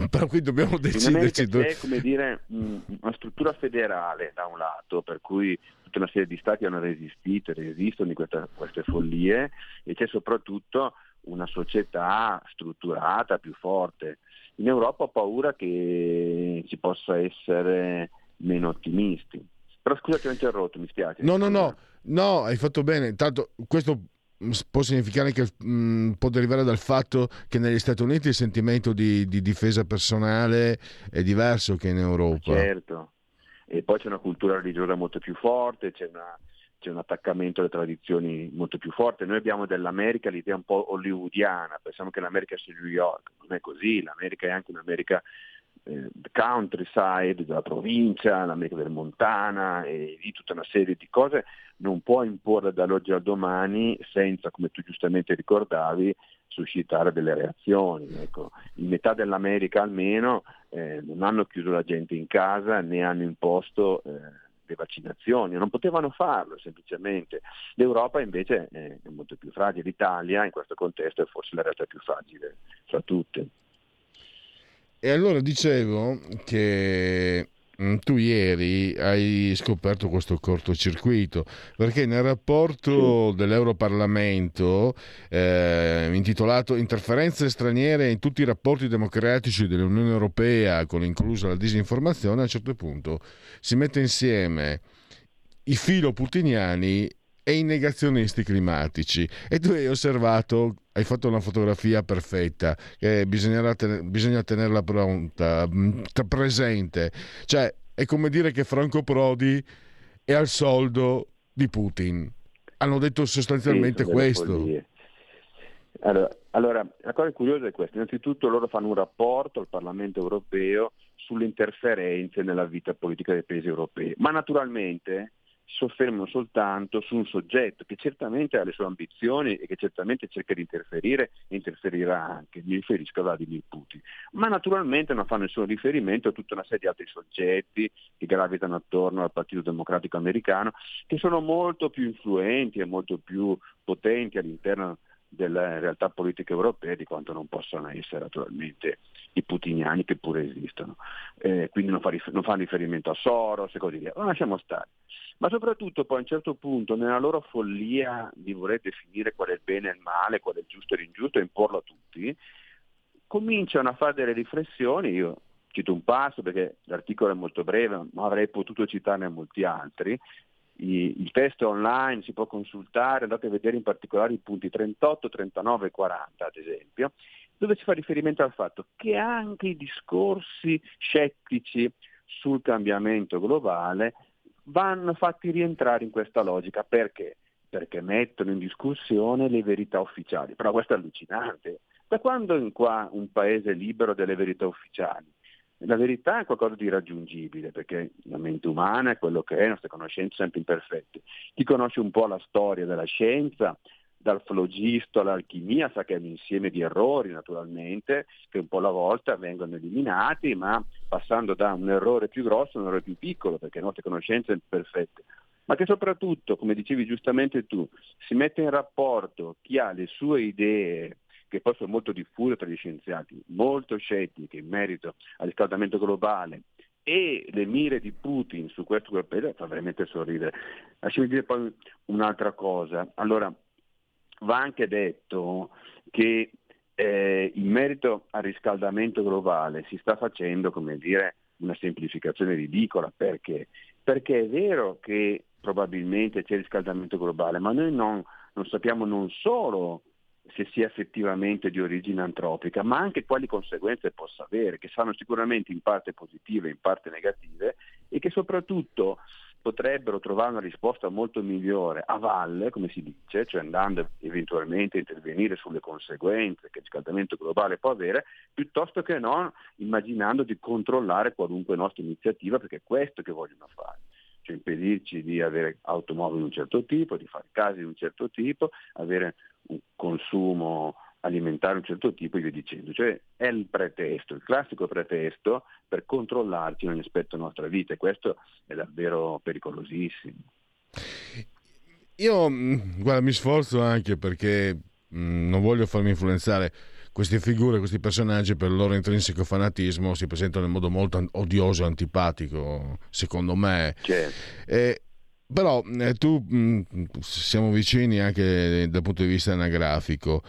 però qui dobbiamo deciderci. C'è come dire una struttura federale da un lato, per cui tutta una serie di stati hanno resistito e resistono di questa, queste follie e c'è soprattutto una società strutturata più forte. In Europa ho paura che ci possa essere meno ottimisti. Però scusa che ho interrotto, mi spiace. No, no, no, no, hai fatto bene. Intanto questo può significare che mh, mm, può derivare dal fatto che negli Stati Uniti il sentimento di, di difesa personale è diverso che in Europa. Certo, e poi c'è una cultura religiosa molto più forte, c'è, una, c'è, un attaccamento alle tradizioni molto più forte. Noi abbiamo dell'America l'idea un po' hollywoodiana, pensiamo che l'America sia New York, non è così, l'America è anche un'America eh, countryside, della provincia, l'America del Montana e di tutta una serie di cose, non può imporre dall'oggi al domani senza, come tu giustamente ricordavi, suscitare delle reazioni. Ecco. In metà dell'America almeno eh, non hanno chiuso la gente in casa né hanno imposto eh, le vaccinazioni, non potevano farlo semplicemente. L'Europa invece è molto più fragile, l'Italia in questo contesto è forse la realtà più fragile fra tutte. E allora dicevo che tu ieri hai scoperto questo cortocircuito perché nel rapporto dell'Europarlamento eh, intitolato Interferenze straniere in tutti i rapporti democratici dell'Unione Europea, con inclusa la disinformazione, a un certo punto si mette insieme i filo putiniani e i negazionisti climatici. E tu hai osservato hai fatto una fotografia perfetta che ten- bisogna tenerla pronta mm, presente. Cioè è come dire che Franco Prodi è al soldo di Putin. Hanno detto sostanzialmente questo. Allora, allora, la cosa curiosa è questa, innanzitutto loro fanno un rapporto al Parlamento europeo sulle interferenze nella vita politica dei paesi europei, ma naturalmente soffermano soltanto su un soggetto che certamente ha le sue ambizioni e che certamente cerca di interferire e interferirà anche, mi riferisco a Vladimir Putin, ma naturalmente non fanno nessun riferimento a tutta una serie di altri soggetti che gravitano attorno al Partito Democratico americano, che sono molto più influenti e molto più potenti all'interno delle realtà politiche europee di quanto non possano essere naturalmente i putiniani che pure esistono. Eh, quindi non fa, rifer- non fa, riferimento a Soros e così via. Ma lasciamo stare. Ma soprattutto poi a un certo punto nella loro follia di voler definire qual è il bene e il male, qual è il giusto e l'ingiusto e imporlo a tutti, cominciano a fare delle riflessioni, io cito un passo perché l'articolo è molto breve, ma avrei potuto citarne molti altri, il testo online si può consultare, andate a vedere in particolare i punti 38, 39 e 40 ad esempio, dove si fa riferimento al fatto che anche i discorsi scettici sul cambiamento globale vanno fatti rientrare in questa logica. Perché? Perché mettono in discussione le verità ufficiali. Però questo è allucinante. Da quando in qua un paese libero delle verità ufficiali? La verità è qualcosa di irraggiungibile, perché la mente umana è quello che è, le nostre conoscenze sempre imperfette. Chi conosce un po' la storia della scienza, dal flogisto all'alchimia, sa che è un insieme di errori naturalmente, che un po' alla volta vengono eliminati, ma passando da un errore più grosso a un errore più piccolo, perché le nostre conoscenze sono imperfette. Ma che soprattutto, come dicevi giustamente tu, si mette in rapporto chi ha le sue idee che poi sono molto diffuse tra gli scienziati, molto scettiche in merito al riscaldamento globale e le mire di Putin su questo quel paese fa veramente sorridere. Lasciami dire poi un'altra cosa. Allora, va anche detto che eh, in merito al riscaldamento globale si sta facendo, come dire, una semplificazione ridicola. Perché? Perché è vero che probabilmente c'è riscaldamento globale, ma noi non, non sappiamo non solo se sia effettivamente di origine antropica, ma anche quali conseguenze possa avere, che saranno sicuramente in parte positive, in parte negative e che soprattutto potrebbero trovare una risposta molto migliore a valle, come si dice, cioè andando eventualmente a intervenire sulle conseguenze che il riscaldamento globale può avere, piuttosto che non immaginando di controllare qualunque nostra iniziativa, perché è questo che vogliono fare. Cioè impedirci di avere automobili di un certo tipo, di fare case di un certo tipo, avere un consumo alimentare un certo tipo e via dicendo. Cioè è il pretesto, il classico pretesto per controllarci in ogni aspetto della nostra vita e questo è davvero pericolosissimo. Io mm, guarda, mi sforzo anche perché mh, mm, non voglio farmi influenzare queste figure, questi personaggi per il loro intrinseco fanatismo si presentano in modo molto odioso e antipatico, secondo me. Certo. Eh, però eh, tu mh, mm, siamo vicini anche dal punto di vista anagrafico.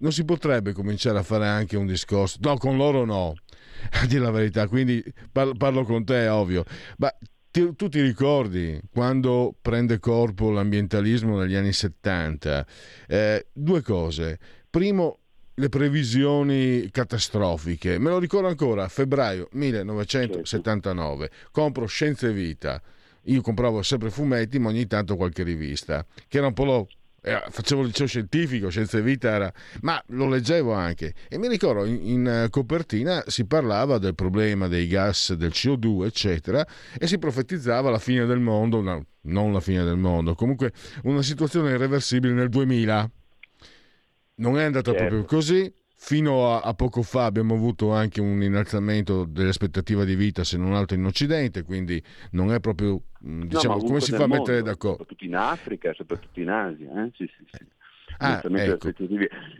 Non si potrebbe cominciare a fare anche un discorso? No, con loro no, a dire la verità. Quindi parlo, parlo con te, ovvio. Ma ti, tu ti ricordi quando prende corpo l'ambientalismo negli anni 70? Eh, due cose. Primo, le previsioni catastrofiche. Me lo ricordo ancora, febbraio 1979, compro Scienze Vita. Io compravo sempre fumetti, ma ogni tanto qualche rivista, che era un po' lo eh, facevo il liceo scientifico, Scienze e Vita era... ma lo leggevo anche e mi ricordo in, in, copertina si parlava del problema dei gas, del CO2 eccetera e si profetizzava la fine del mondo, no, non la fine del mondo, comunque una situazione irreversibile nel 2000 non è andata certo. proprio così. Fino a, a, poco fa abbiamo avuto anche un innalzamento dell'aspettativa di vita, se non altro in Occidente, quindi non è proprio, mm, diciamo, no, come si fa a mettere d'accordo? Soprattutto in Africa, soprattutto in Asia. Eh? Sì, sì, sì. Ah, ecco.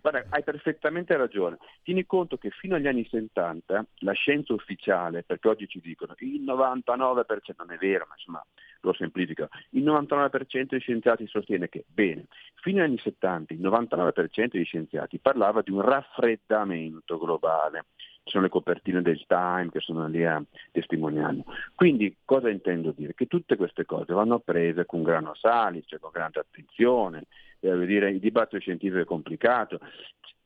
Guarda, hai perfettamente ragione. Tieni conto che fino agli anni 70 la scienza ufficiale, perché oggi ci dicono il 99%, non è vero, ma insomma lo semplifico, il 99% dei scienziati sostiene che, bene, fino agli anni 70 il 99% dei scienziati parlava di un raffreddamento globale. Ci sono le copertine del Time che sono lì a testimoniarlo. Quindi cosa intendo dire? Che tutte queste cose vanno prese con grano sali, cioè con grande attenzione, eh, dire, il dibattito scientifico è complicato.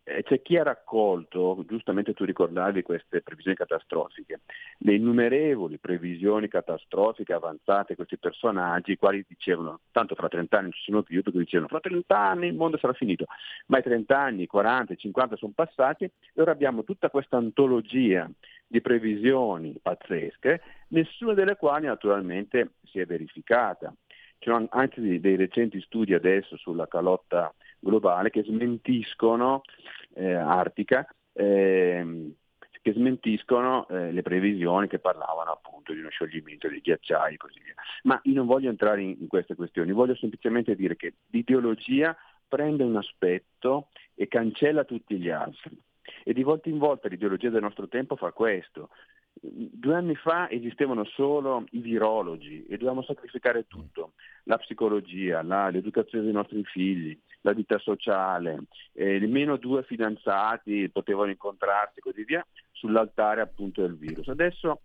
Eh, c'è chi ha raccolto, giustamente tu ricordavi queste previsioni catastrofiche, le innumerevoli previsioni catastrofiche avanzate questi personaggi, i quali dicevano, tanto fra 30 anni non ci sono più, perché dicevano fra 30 anni il mondo sarà finito, ma i 30 anni, 40, 50 sono passati e ora abbiamo tutta questa antologia di previsioni pazzesche, nessuna delle quali naturalmente si è verificata. Ci sono anche dei recenti studi adesso sulla calotta globale che smentiscono eh, Artica, eh, che smentiscono eh, le previsioni che parlavano appunto di uno scioglimento dei ghiacciai e così via. Ma io non voglio entrare in, in queste questioni, voglio semplicemente dire che l'ideologia prende un aspetto e cancella tutti gli altri. E di volta in volta l'ideologia del nostro tempo fa questo, Due anni fa esistevano solo i virologi e dovevamo sacrificare tutto, la psicologia, la, l'educazione dei nostri figli, la vita sociale, eh, due fidanzati potevano incontrarsi e così via, sull'altare appunto del virus. Adesso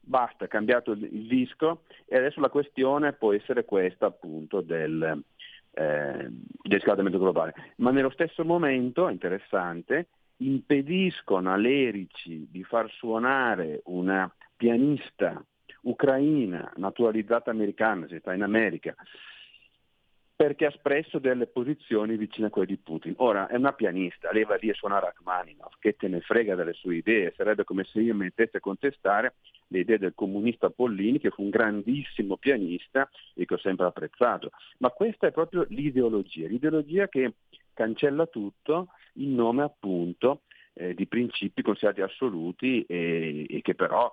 basta, è cambiato il disco e adesso la questione può essere questa appunto del, eh, del scaldamento globale. Ma nello stesso momento, interessante, impediscono all'Erici di far suonare una pianista ucraina naturalizzata americana, si sta in America, perché ha espresso delle posizioni vicine a quelle di Putin. Ora, è una pianista, lei va lì a suonare Rachmaninoff, che te ne frega delle sue idee, sarebbe come se io mettessi a contestare le idee del comunista Pollini, che fu un grandissimo pianista e che ho sempre apprezzato. Ma questa è proprio l'ideologia, l'ideologia che cancella tutto in nome appunto eh, di principi considerati assoluti e, e, che però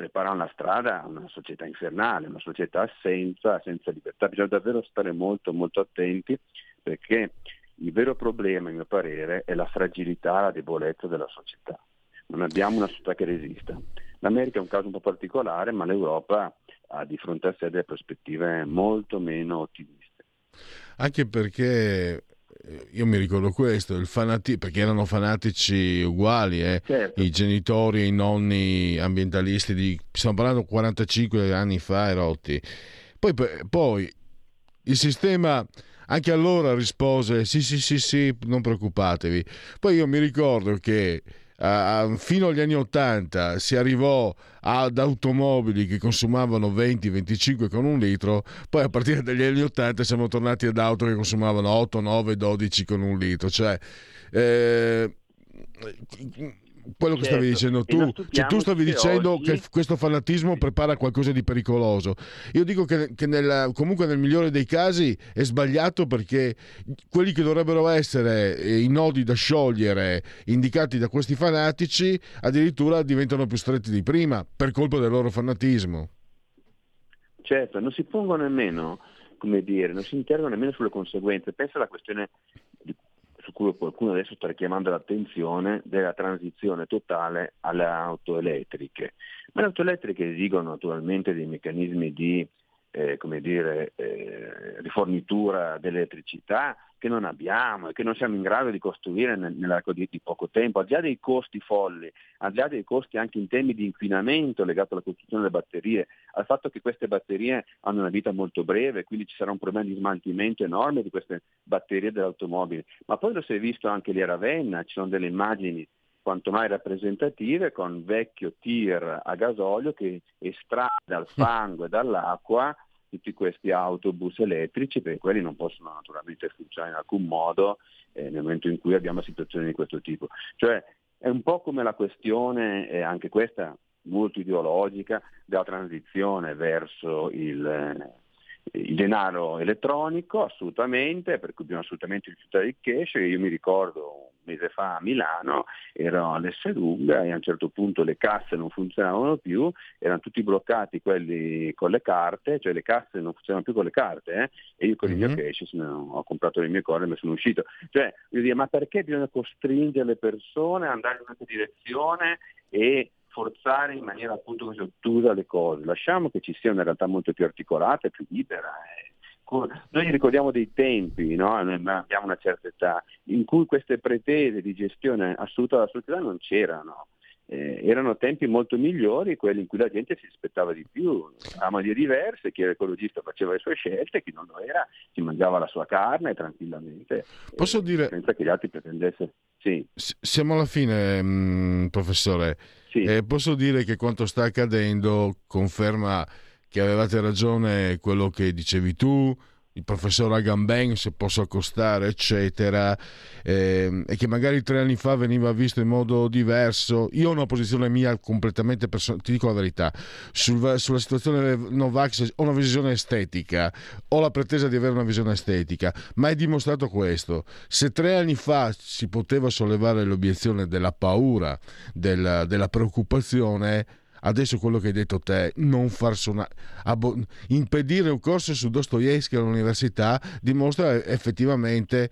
preparano la strada a una società infernale, una società senza, senza libertà. Bisogna davvero stare molto molto attenti perché il vero problema, a mio parere, è la fragilità, la debolezza della società. Non abbiamo una società che resista. L'America è un caso un po' particolare, ma l'Europa ha di fronte a sé delle prospettive molto meno ottimiste. Anche perché io mi ricordo questo, fanati- perché erano fanatici uguali, eh? certo. i genitori e i nonni ambientalisti di, stiamo parlando 45 anni fa erotti. Poi, poi il sistema anche allora rispose sì sì sì sì, non preoccupatevi. Poi io mi ricordo che uh, fino agli anni 80 si arrivò ad automobili che consumavano 20-25 con un litro, poi a partire dagli anni 80 siamo tornati ad auto che consumavano 8, 9, 12 con un litro. Cioè, eh, quello che certo. stavi dicendo tu, cioè, tu stavi dicendo oggi... che questo fanatismo prepara qualcosa di pericoloso. Io dico che, che nel, comunque nel migliore dei casi è sbagliato perché quelli che dovrebbero essere eh, i nodi da sciogliere indicati da questi fanatici addirittura diventano più stretti di prima per colpa del loro fanatismo. Certo, non si pongono nemmeno, come dire, non si interrogano nemmeno sulle conseguenze. Pensa alla questione su cui qualcuno adesso sta richiamando l'attenzione della transizione totale alle auto elettriche. Ma le auto elettriche esigono naturalmente dei meccanismi di eh, come dire, eh, rifornitura dell'elettricità che non abbiamo e che non siamo in grado di costruire nell'arco di, di, poco tempo, al di là dei costi folli, al di là dei costi anche in termini di inquinamento legato alla costruzione delle batterie, al fatto che queste batterie hanno una vita molto breve, quindi ci sarà un problema di smaltimento enorme di queste batterie delle automobili. Ma poi lo si è visto anche lì a Ravenna, ci sono delle immagini quanto mai rappresentative con vecchio tir a gasolio che estrae dal fango e dall'acqua tutti questi autobus elettrici perché quelli non possono naturalmente funzionare in alcun modo eh, nel momento in cui abbiamo situazioni di questo tipo. Cioè è un po' come la questione, eh, anche questa molto ideologica, della transizione verso il, il denaro elettronico, assolutamente, per cui bisogna assolutamente rifiutare il cash. Io mi ricordo mese fa a Milano, ero all'Esselunga e a un certo punto le casse non funzionavano più, erano tutti bloccati quelli con le carte, cioè le casse non funzionavano più con le carte eh? e io con mm-hmm. il mio mhm. cash ho comprato le mie cose e me sono uscito. Cioè, dire, ma perché bisogna costringere le persone ad andare in un'altra direzione e forzare in maniera appunto così ottusa le cose? Lasciamo che ci sia una realtà molto più articolata e più libera. Eh noi ricordiamo dei tempi, no? abbiamo una certa età, in cui queste pretese di gestione assoluta della società non c'erano. Eh, erano tempi molto migliori, quelli in cui la gente si aspettava di più, a maniere diverse, chi era ecologista faceva le sue scelte, chi non lo era si mangiava la sua carne tranquillamente, Posso eh, dire... senza che gli altri pretendessero. Sì, S- siamo alla fine, mh, professore. Sì. Eh, posso dire che quanto sta accadendo conferma che avevate ragione quello che dicevi tu, il professor Agamben, se posso accostare, eccetera, ehm, e che magari tre anni fa veniva visto in modo diverso. Io ho una posizione mia completamente personale, ti dico la verità, sul- sulla situazione Novax ho una visione estetica, ho la pretesa di avere una visione estetica, ma è dimostrato questo. Se tre anni fa si poteva sollevare l'obiezione della paura, della, della preoccupazione, adesso quello che hai detto te, non far suonare, abo- impedire un corso su Dostoevsky all'università dimostra effettivamente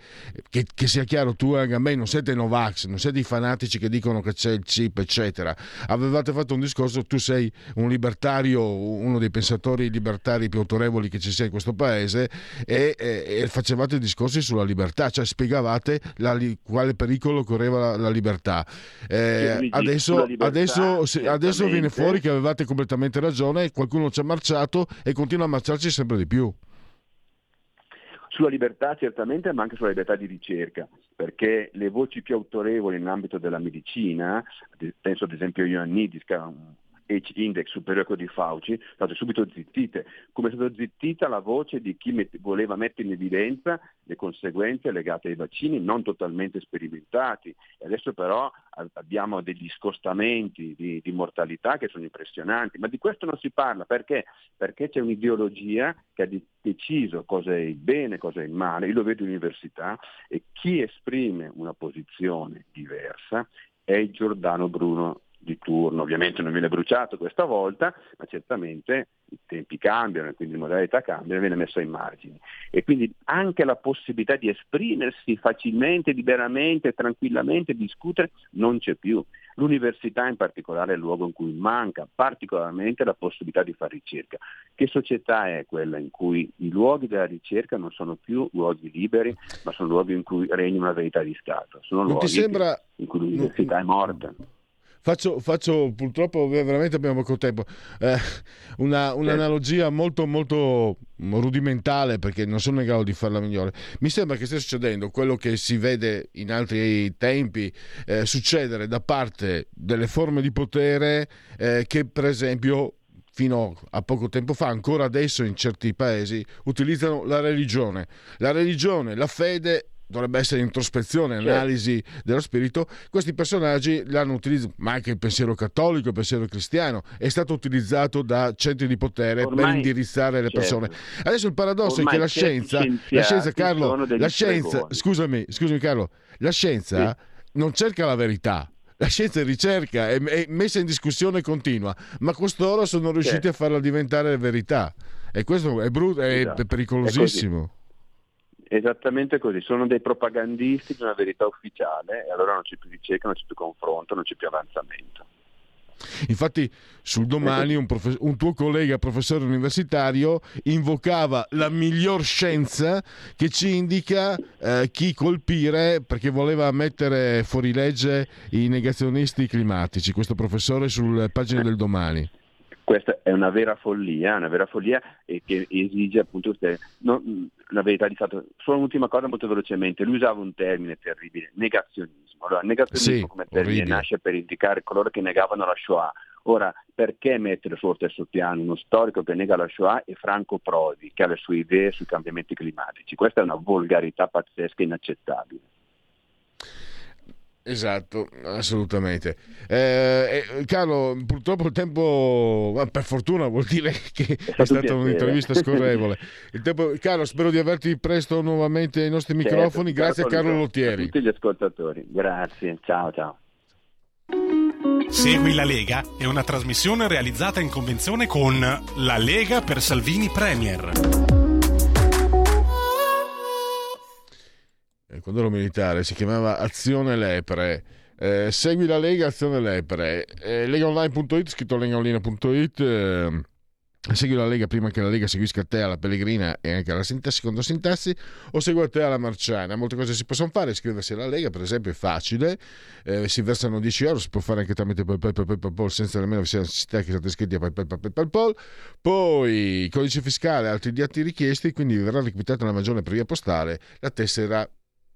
che, che sia chiaro, tu e a me non siete Novax, non siete i fanatici che dicono che c'è il chip, eccetera. Avevate fatto un discorso, tu sei un libertario, uno dei pensatori libertari più autorevoli che ci sia in questo paese e, e- e facevate discorsi sulla libertà, cioè spiegavate la quale pericolo correva la, la libertà. Eh, adesso, libertà, adesso, adesso viene certamente. Fuori che avevate completamente ragione, qualcuno ci ha marciato e continua a marciarci sempre di più. Sulla libertà certamente, ma anche sulla libertà di ricerca, perché le voci più autorevoli nell'ambito della medicina, penso ad esempio a Ioannidis, che ha un H-index superiore a quello di Fauci, state subito zittite, come è stata zittita la voce di chi met- voleva mettere in evidenza le conseguenze legate ai vaccini non totalmente sperimentati. E adesso però abbiamo degli scostamenti di, di mortalità che sono impressionanti, ma di questo non si parla perché? Perché c'è un'ideologia che ha deciso cosa è il bene, cosa è il male, io lo vedo in università e chi esprime una posizione diversa è Giordano Bruno di turno, ovviamente non viene bruciato questa volta, ma certamente i tempi cambiano e quindi le modalità cambiano e viene messo ai margini. E quindi anche la possibilità di esprimersi facilmente, liberamente, tranquillamente, discutere, non c'è più. L'università in particolare è il luogo in cui manca particolarmente la possibilità di fare ricerca. Che società è quella in cui i luoghi della ricerca non sono più luoghi liberi, ma sono luoghi in cui regna una verità di Stato? Sono Non luoghi sembra... in cui l'università è morta. Faccio, faccio, purtroppo veramente abbiamo poco tempo, eh, una, un'analogia molto molto rudimentale perché non sono in grado di farla migliore. Mi sembra che stia succedendo quello che si vede in altri tempi eh, succedere da parte delle forme di potere eh, che per esempio fino a poco tempo fa, ancora adesso in certi paesi, utilizzano la religione. La religione, la fede dovrebbe essere introspezione, Certo. analisi dello spirito, questi personaggi l'hanno utilizzato, ma anche il pensiero cattolico, il pensiero cristiano, è stato utilizzato da centri di potere per Ormai- indirizzare le certo. persone. Adesso il paradosso Ormai è che la scienza, la scienza Carlo, la scienza, scusami, scusami Carlo, la scienza non cerca la verità. La scienza è ricerca, è, è messa in discussione continua, ma costoro sono riusciti Certo. a farla diventare verità. E questo è brutto, è Esatto. pericolosissimo. Esattamente così, sono dei propagandisti di una verità ufficiale e allora non c'è più ricerca, non c'è più confronto, non c'è più avanzamento. Infatti, sul domani un, profe- un tuo collega professore universitario invocava la miglior scienza che ci indica eh, chi colpire perché voleva mettere fuori legge i negazionisti climatici. Questo professore sulle pagine del domani. Questa è una vera follia, una vera follia e che esige appunto no, la verità di fatto. Solo un'ultima cosa molto velocemente, lui usava un termine terribile, negazionismo. Allora, negazionismo Sì, come termine orribile. nasce per indicare coloro che negavano la Shoah. Ora, perché mettere sullo stesso piano uno storico che nega la Shoah e Franco Prodi, che ha le sue idee sui cambiamenti climatici? Questa è una volgarità pazzesca e inaccettabile. Esatto, assolutamente. Eh, eh, Carlo, purtroppo il tempo, ma per fortuna vuol dire che è un stata un'intervista scorrevole. Il tempo- Carlo, spero di averti presto nuovamente ai nostri Certo, microfoni. Grazie a Carlo A Lottieri. tutti gli ascoltatori, grazie, ciao ciao. Segui la Lega è una trasmissione realizzata in convenzione con La Lega per Salvini Premier. Quando ero militare si chiamava Azione Lepre. Eh, segui la Lega Azione Lepre. Eh, legaonline.it, scritto legaonline.it. eh, segui la Lega prima che la Lega seguisca te alla Pellegrina e anche alla sintassi, secondo sintassi, o segui te alla Marciana. Molte cose si possono fare. Iscriversi alla Lega, per esempio, è facile. Eh, si versano 10 euro, si può fare anche tramite PayPal, senza nemmeno sia necessità che siate iscritti a PayPal. Poi codice fiscale, altri dati richiesti, quindi verrà requitata la maggiore per via postale la tessera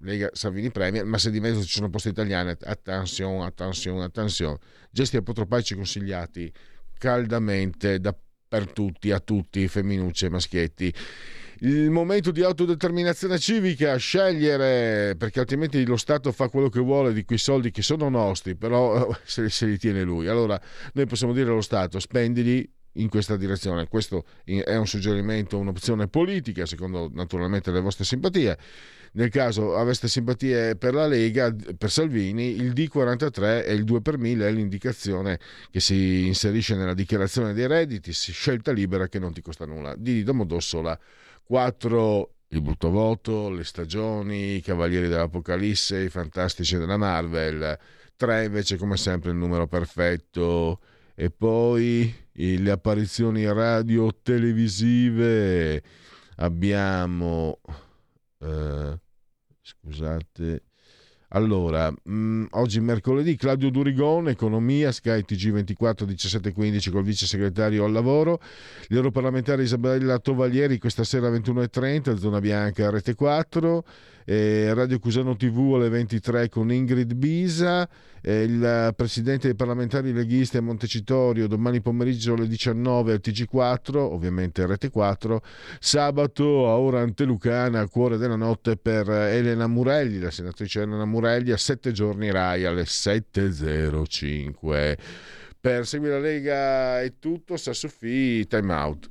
Lega Salvini Premier, ma se di mezzo ci sono posti italiani, attenzione, attenzione, attenzione. Gesti apotropaici consigliati caldamente da, per tutti, a tutti, femminucce e maschietti il momento di autodeterminazione civica, scegliere, perché altrimenti lo Stato fa quello che vuole di quei soldi che sono nostri, però se, se li tiene lui. Allora noi possiamo dire allo Stato, spendili in questa direzione. Questo è un suggerimento, un'opzione politica, secondo naturalmente le vostre simpatie. Nel caso aveste simpatie per la Lega, per Salvini, il D43 e il 2 per 1000 è l'indicazione che si inserisce nella dichiarazione dei redditi, scelta libera che non ti costa nulla. Di Domodossola 4 il brutto voto, le stagioni, i Cavalieri dell'Apocalisse, i fantastici della Marvel, 3 invece come sempre il numero perfetto e poi le apparizioni radio televisive abbiamo eh, scusate. Allora, mh, mm, oggi mercoledì Claudio Durigon, Economia, Sky TG24 1715 col vice segretario al lavoro, l'europarlamentare Isabella Tovalieri questa sera alle 21.30, zona bianca Rete 4, eh, Radio Cusano TV alle 23 con Ingrid Bisa, eh, il presidente dei parlamentari leghisti a Montecitorio domani pomeriggio alle 19 al TG4, ovviamente Rete 4, sabato a ora Antelucana a cuore della notte per Elena Murelli, la senatrice Elena Murelli a 7 giorni Rai alle 7.05. Per seguire la Lega è tutto, Sassufi, time out.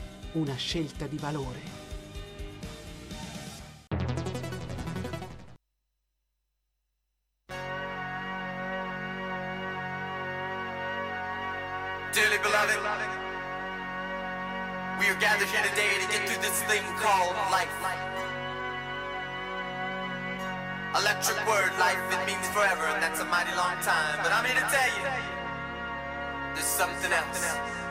una scelta di valore. Dearly beloved, we are gathered here today to get through this thing called life. Electric word, life, it means forever, and that's a mighty long time. But I'm here to tell you, there's something else.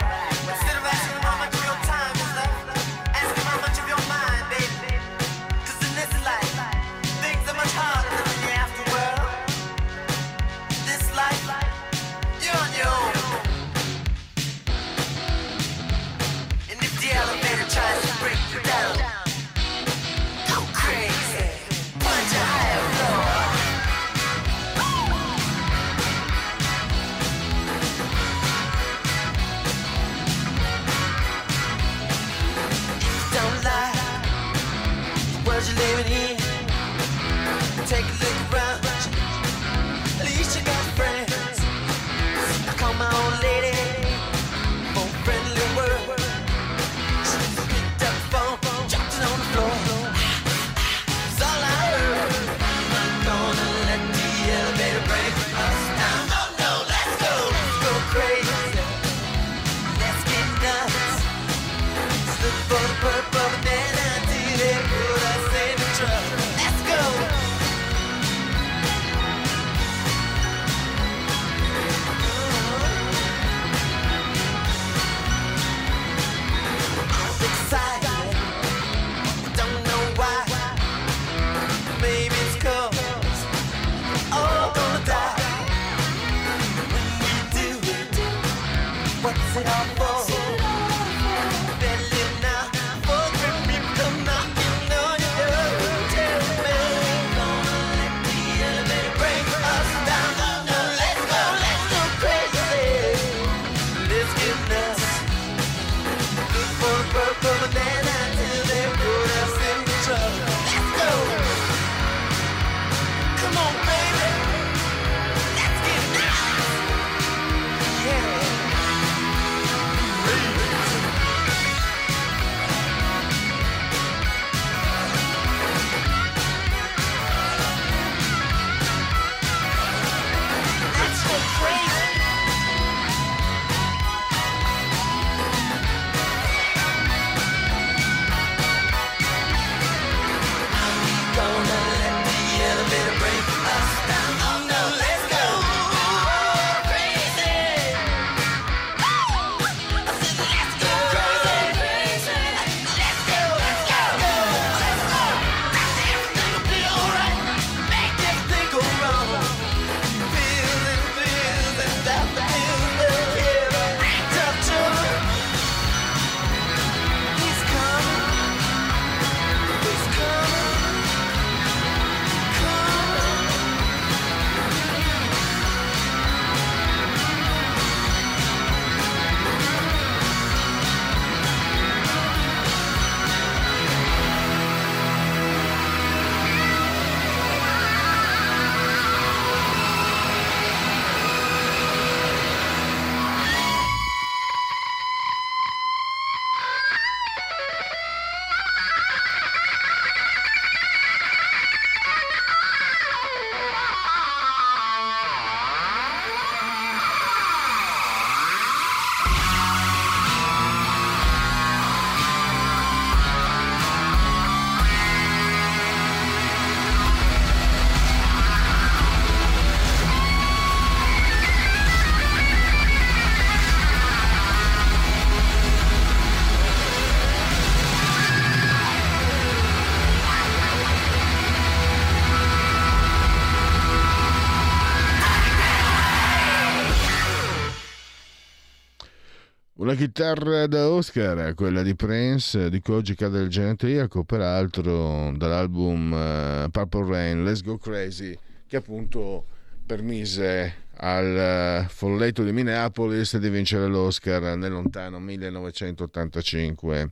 Una chitarra da Oscar, quella di Prince, di Koji Cade del Genetriaco, peraltro dall'album uh, Purple Rain, Let's Go Crazy, che appunto permise al uh, folletto di Minneapolis di vincere l'Oscar nel lontano 1985,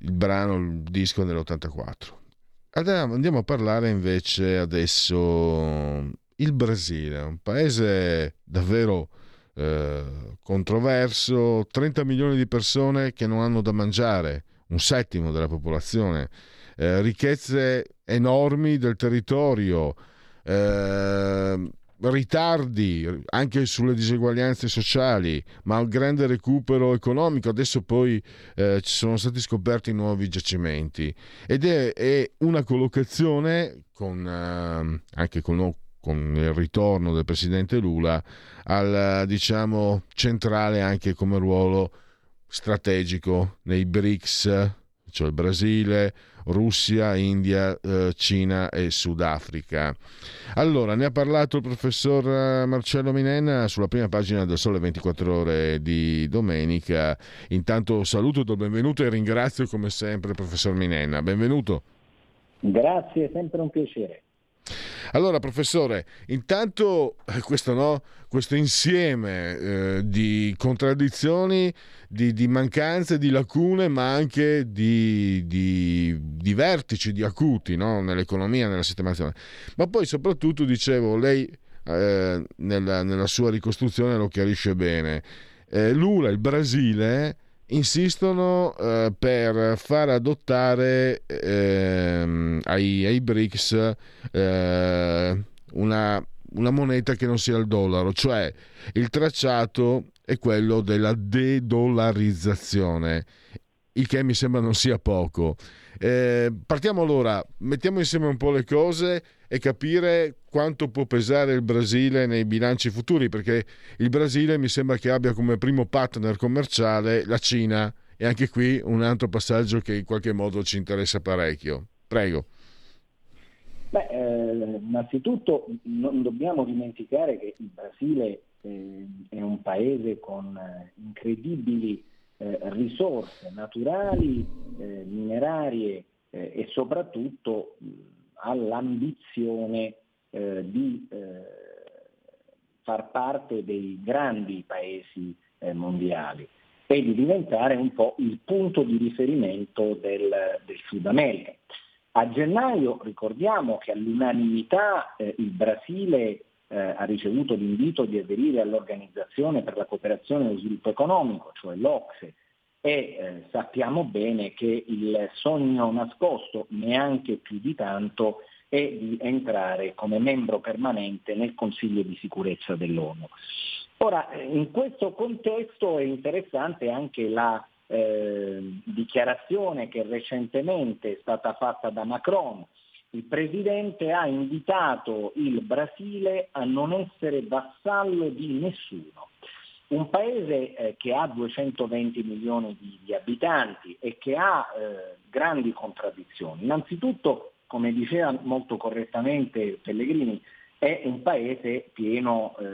il brano, il disco nell'84. Andiamo a parlare invece adesso il Brasile, un paese davvero eh, controverso, 30 milioni di persone che non hanno da mangiare, un settimo della popolazione, eh, ricchezze enormi del territorio, eh, ritardi anche sulle diseguaglianze sociali, ma un grande recupero economico. Adesso poi eh, ci sono stati scoperti nuovi giacimenti ed è, è una collocazione con, eh, anche con, con il ritorno del presidente Lula al diciamo centrale anche come ruolo strategico nei BRICS, cioè il Brasile, Russia, India, eh, Cina e Sudafrica. Allora, ne ha parlato il professor eh, Marcello Minenna sulla prima pagina del Sole 24 ore di domenica. Intanto saluto, do benvenuto e ringrazio come sempre il professor Minenna. Benvenuto. Grazie, è sempre un piacere. Allora, professore, intanto eh, questo, no, questo insieme eh, di contraddizioni, di, di, mancanze, di lacune, ma anche di, di, di vertici, di acuti no? nell'economia, nella sistemazione. Ma poi soprattutto, dicevo, lei eh, nella, nella, sua ricostruzione lo chiarisce bene. Eh, Lula, il Brasile insistono eh, per far adottare eh, ai, ai, BRICS eh, una, una moneta che non sia il dollaro, cioè il tracciato è quello della de-dollarizzazione, il che mi sembra non sia poco. Eh, partiamo allora, mettiamo insieme un po' le cose e capire quanto può pesare il Brasile nei bilanci futuri, perché il Brasile mi sembra che abbia come primo partner commerciale la Cina e anche qui un altro passaggio che in qualche modo ci interessa parecchio. Prego. Beh, eh, innanzitutto non dobbiamo dimenticare che il Brasile eh, è un paese con eh, incredibili eh, risorse naturali, eh, minerarie eh, e soprattutto ha l'ambizione eh, di eh, far parte dei grandi paesi eh, mondiali e di diventare un po' il punto di riferimento del, del Sud America. A gennaio ricordiamo che all'unanimità eh, il Brasile eh, ha ricevuto l'invito di aderire all'Organizzazione per la cooperazione e lo sviluppo economico, cioè l'Ocse, e eh, sappiamo bene che il sogno nascosto, neanche più di tanto, è di entrare come membro permanente nel Consiglio di sicurezza dell'ONU. Ora, in questo contesto è interessante anche la eh, dichiarazione che recentemente è stata fatta da Macron. Il Presidente ha invitato il Brasile a non essere vassallo di nessuno un paese eh, che ha 220 milioni di, di, abitanti e che ha eh, grandi contraddizioni. Innanzitutto, come diceva molto correttamente Pellegrini, è un paese pieno, eh,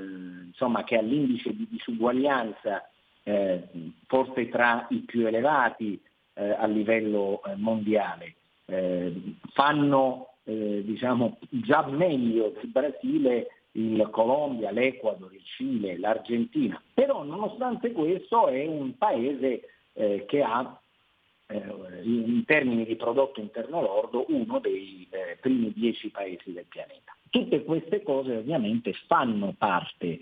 insomma, che ha l'indice di disuguaglianza eh, forse tra i più elevati eh, a livello eh, mondiale. fanno diciamo, già meglio del Brasile il Colombia, l'Ecuador, il Cile, l'Argentina, però nonostante questo è un paese eh, che ha eh, in termini di prodotto interno lordo uno dei eh, primi dieci paesi del pianeta. Tutte queste cose ovviamente fanno parte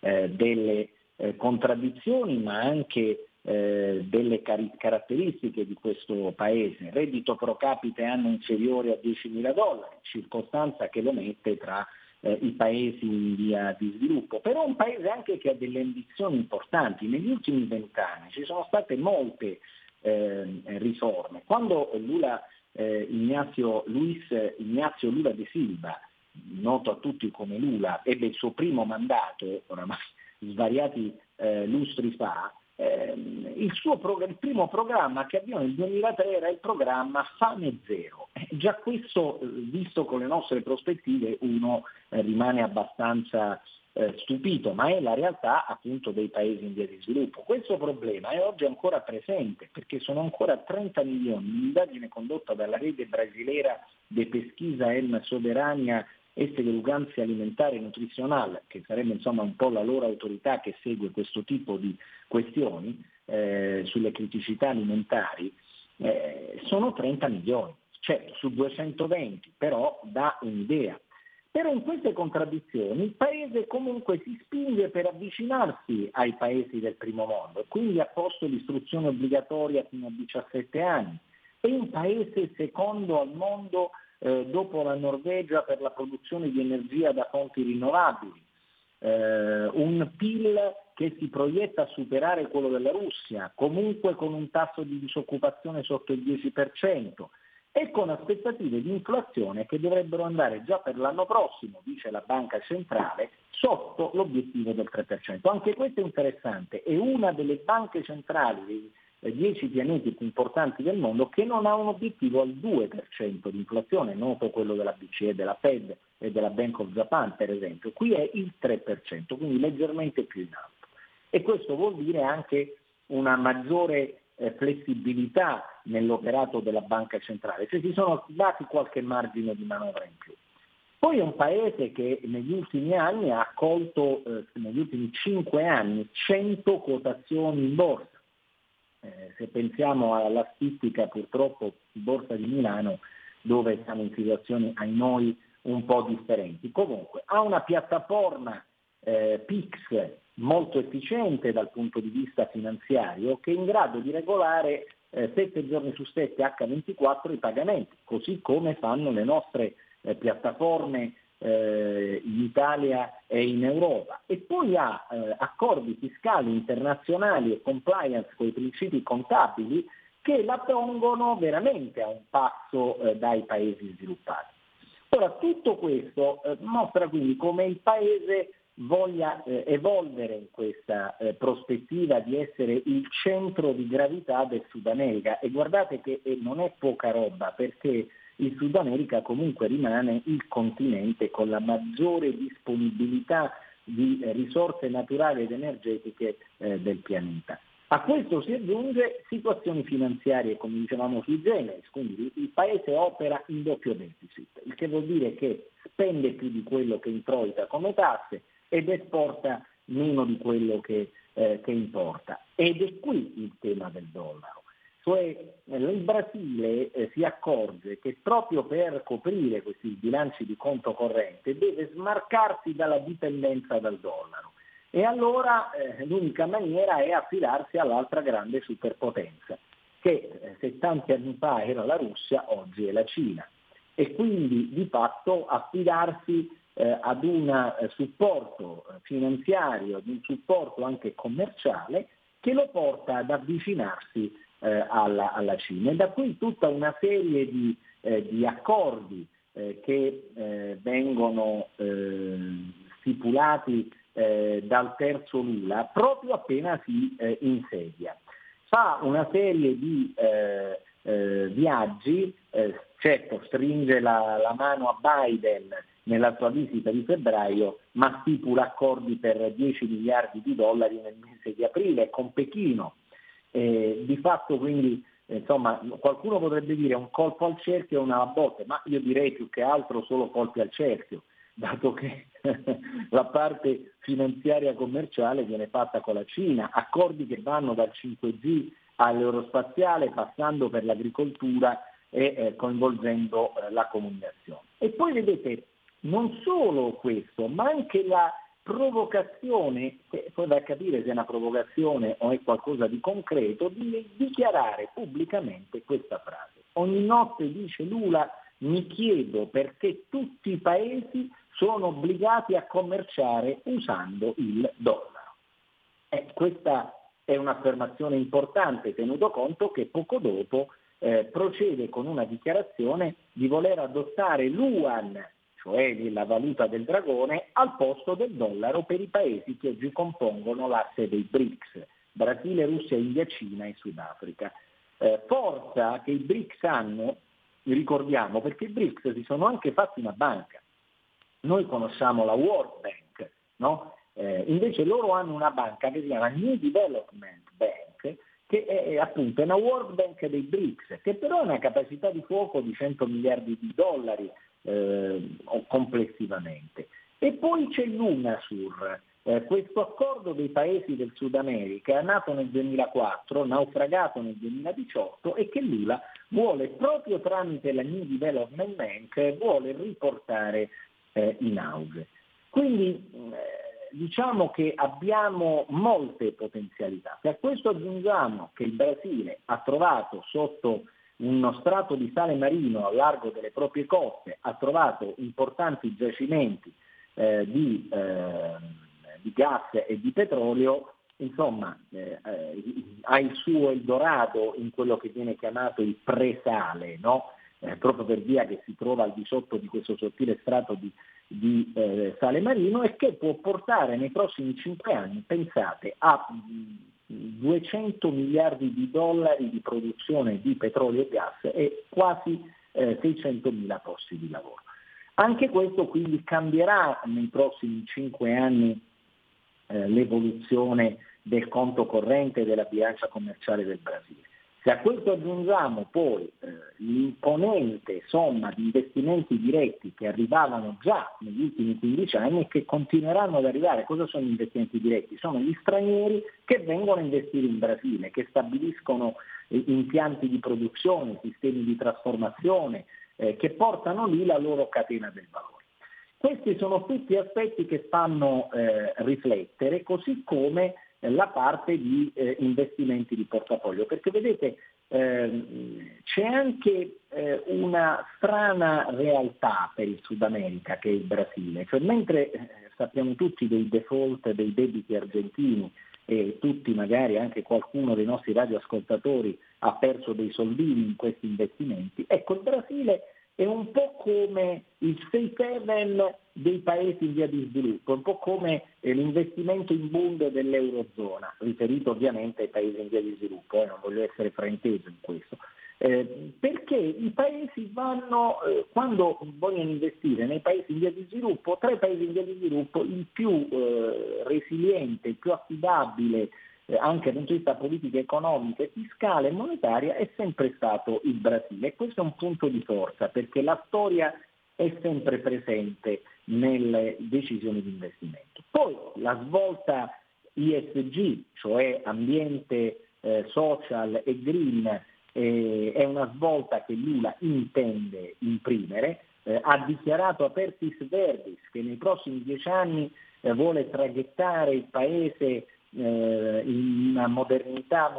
eh, delle eh, contraddizioni ma anche eh, delle car- caratteristiche di questo paese. Reddito pro capite anno inferiore a 10.000 dollari, circostanza che lo mette tra eh, i paesi in via di sviluppo, però un paese anche che ha delle ambizioni importanti. Negli ultimi vent'anni ci sono state molte eh, riforme. Quando Lula, eh, Ignazio, Luis Ignazio Lula de Silva, noto a tutti come Lula, ebbe il suo primo mandato, oramai svariati eh, lustri fa, Ehm, il, suo pro- il primo programma che avviò nel 2003 era il programma Fame Zero. Eh, già questo, eh, visto con le nostre prospettive, uno eh, rimane abbastanza eh, stupito, ma è la realtà appunto dei paesi in via di sviluppo. Questo problema è oggi ancora presente perché sono ancora 30 milioni, un'indagine condotta dalla rete brasiliera de Pesquisa en Soberania e Seguranza Alimentare e Nutrizionale, che sarebbe insomma un po' la loro autorità che segue questo tipo di questioni eh, sulle criticità alimentari, eh, sono 30 milioni, certo su 220, però dà un'idea. Però in queste contraddizioni il Paese comunque si spinge per avvicinarsi ai paesi del primo mondo, quindi ha posto l'istruzione obbligatoria fino a 17 anni. È un paese secondo al mondo eh, dopo la Norvegia per la produzione di energia da fonti rinnovabili, eh, un PIL che si proietta a superare quello della Russia, comunque con un tasso di disoccupazione sotto il 10% e con aspettative di inflazione che dovrebbero andare già per l'anno prossimo, dice la Banca Centrale, sotto l'obiettivo del 3%. Anche questo è interessante, è una delle banche centrali dei dieci pianeti più importanti del mondo che non ha un obiettivo al 2% di inflazione, noto quello della BCE, della Fed e della Bank of Japan per esempio, qui è il 3%, quindi leggermente più in alto. E questo vuol dire anche una maggiore eh, flessibilità nell'operato della banca centrale, cioè si sono dati qualche margine di manovra in più. Poi è un paese che negli ultimi anni ha accolto, eh, negli ultimi 5 anni, 100 quotazioni in borsa eh, se pensiamo alla stistica purtroppo di Borsa di Milano dove siamo in situazioni ai noi un po' differenti. Comunque ha una piattaforma eh, PIX molto efficiente dal punto di vista finanziario che è in grado di regolare eh, 7 giorni su 7 H24 i pagamenti, così come fanno le nostre eh, piattaforme eh, in Italia e in Europa e poi ha eh, accordi fiscali internazionali e compliance con i principi contabili che la pongono veramente a un passo eh, dai paesi sviluppati. Ora, tutto questo eh, mostra quindi come il Paese voglia eh, evolvere in questa eh, prospettiva di essere il centro di gravità del Sud America e guardate che non è poca roba perché il Sud America comunque rimane il continente con la maggiore disponibilità di risorse naturali ed energetiche eh, del pianeta. A questo si aggiunge situazioni finanziarie, come dicevamo sui generis, quindi il paese opera in doppio deficit, il che vuol dire che spende più di quello che introita come tasse ed esporta meno di quello che, eh, che importa. Ed è qui il tema del dollaro. Cioè eh, il Brasile eh, si accorge che proprio per coprire questi bilanci di conto corrente deve smarcarsi dalla dipendenza dal dollaro. E allora eh, l'unica maniera è affidarsi all'altra grande superpotenza che eh, 70 anni fa era la Russia, oggi è la Cina. E quindi di fatto affidarsi eh, ad un eh, supporto finanziario, ad un supporto anche commerciale che lo porta ad avvicinarsi eh, alla, alla, Cina. E da qui tutta una serie di, eh, di accordi eh, che eh, vengono eh, stipulati eh, dal terzo Lula proprio appena si insedia. Fa una serie di viaggi, certo stringe la, la mano a Biden nella sua visita di febbraio, ma stipula accordi per 10 miliardi di dollari nel mese di aprile con Pechino, eh, di fatto quindi insomma, qualcuno potrebbe dire un colpo al cerchio e una botte, ma io direi più che altro solo colpi al cerchio, dato che la parte finanziaria commerciale viene fatta con la Cina, accordi che vanno dal 5G all'aerospaziale passando per l'agricoltura e eh, coinvolgendo eh, la comunicazione. E poi vedete non solo questo, ma anche la provocazione, poi vai a capire se è una provocazione o è qualcosa di concreto, di dichiarare pubblicamente questa frase. Ogni notte, dice Lula, mi chiedo perché tutti i paesi sono obbligati a commerciare usando il dollaro. Eh, questa è un'affermazione importante tenuto conto che poco dopo eh, procede con una dichiarazione di voler adottare l'UAN cioè la valuta del dragone, al posto del dollaro per i paesi che oggi compongono l'asse dei BRICS, Brasile, Russia, India, Cina e Sudafrica. Eh, forza che i BRICS hanno, ricordiamo, perché i BRICS si sono anche fatti una banca. Noi conosciamo la World Bank, no? Eh, invece loro hanno una banca che si chiama New Development Bank, che è appunto una World Bank dei BRICS, che però ha una capacità di fuoco di 100 miliardi di dollari eh, complessivamente. E poi c'è l'UNASUR, eh, questo accordo dei paesi del Sud America nato nel 2004, naufragato nel 2018 e che Lula vuole proprio tramite la New Development Bank vuole riportare eh, in auge. Quindi eh, diciamo che abbiamo molte potenzialità. Se a questo aggiungiamo che il Brasile ha trovato sotto uno strato di sale marino a largo delle proprie coste, ha trovato importanti giacimenti eh, di eh, di gas e di petrolio, insomma eh, eh, ha il suo Eldorado in quello che viene chiamato il presale, no? eh, proprio per via che si trova al di sotto di questo sottile strato di, di eh, sale marino e che può portare nei prossimi cinque anni, pensate, a 200 miliardi di dollari di produzione di petrolio e gas e quasi 600 eh, mila posti di lavoro. Anche questo quindi cambierà nei prossimi cinque anni eh, l'evoluzione del conto corrente e della bilancia commerciale del Brasile. Se a questo aggiungiamo poi eh, l'imponente somma di investimenti diretti che arrivavano già negli ultimi 15 anni e che continueranno ad arrivare, cosa sono gli investimenti diretti? Sono gli stranieri che vengono a investire in Brasile, che stabiliscono eh, impianti di produzione, sistemi di trasformazione, eh, che portano lì la loro catena del valore. Questi sono tutti aspetti che fanno eh, riflettere, così come la parte di eh, investimenti di portafoglio, perché vedete ehm, c'è anche eh, una strana realtà per il Sud America che è il Brasile, cioè mentre eh, sappiamo tutti dei default dei debiti argentini e tutti magari anche qualcuno dei nostri radioascoltatori ha perso dei soldini in questi investimenti, ecco il Brasile è un po' come il safe haven dei paesi in via di sviluppo, un po' come eh, l'investimento in Bund dell'Eurozona, riferito ovviamente ai paesi in via di sviluppo, eh, non voglio essere frainteso in questo. Eh, perché i paesi vanno, eh, quando vogliono investire nei paesi in via di sviluppo, tra i paesi in via di sviluppo il più eh, resiliente, il più affidabile, eh, anche dal punto di vista politica economica fiscale e monetaria è sempre stato il Brasile e questo è un punto di forza perché la storia è sempre presente nelle decisioni di investimento. Poi la svolta ISG, cioè ambiente eh, social e green, eh, è una svolta che Lula intende imprimere, eh, ha dichiarato apertis verdis che nei prossimi dieci anni eh, vuole traghettare il paese eh, una modernità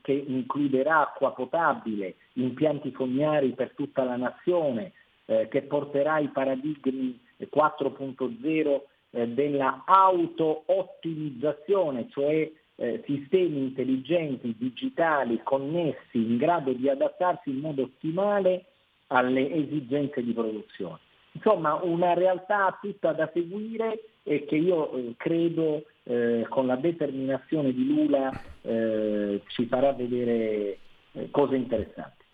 che includerà acqua potabile, impianti fognari per tutta la nazione, eh, che porterà i paradigmi 4.0 eh, della auto-ottimizzazione, cioè eh, sistemi intelligenti, digitali, connessi, in grado di adattarsi in modo ottimale alle esigenze di produzione. Insomma, una realtà tutta da seguire e che io eh, credo eh, con la determinazione di Lula eh, ci farà vedere eh, cose interessanti.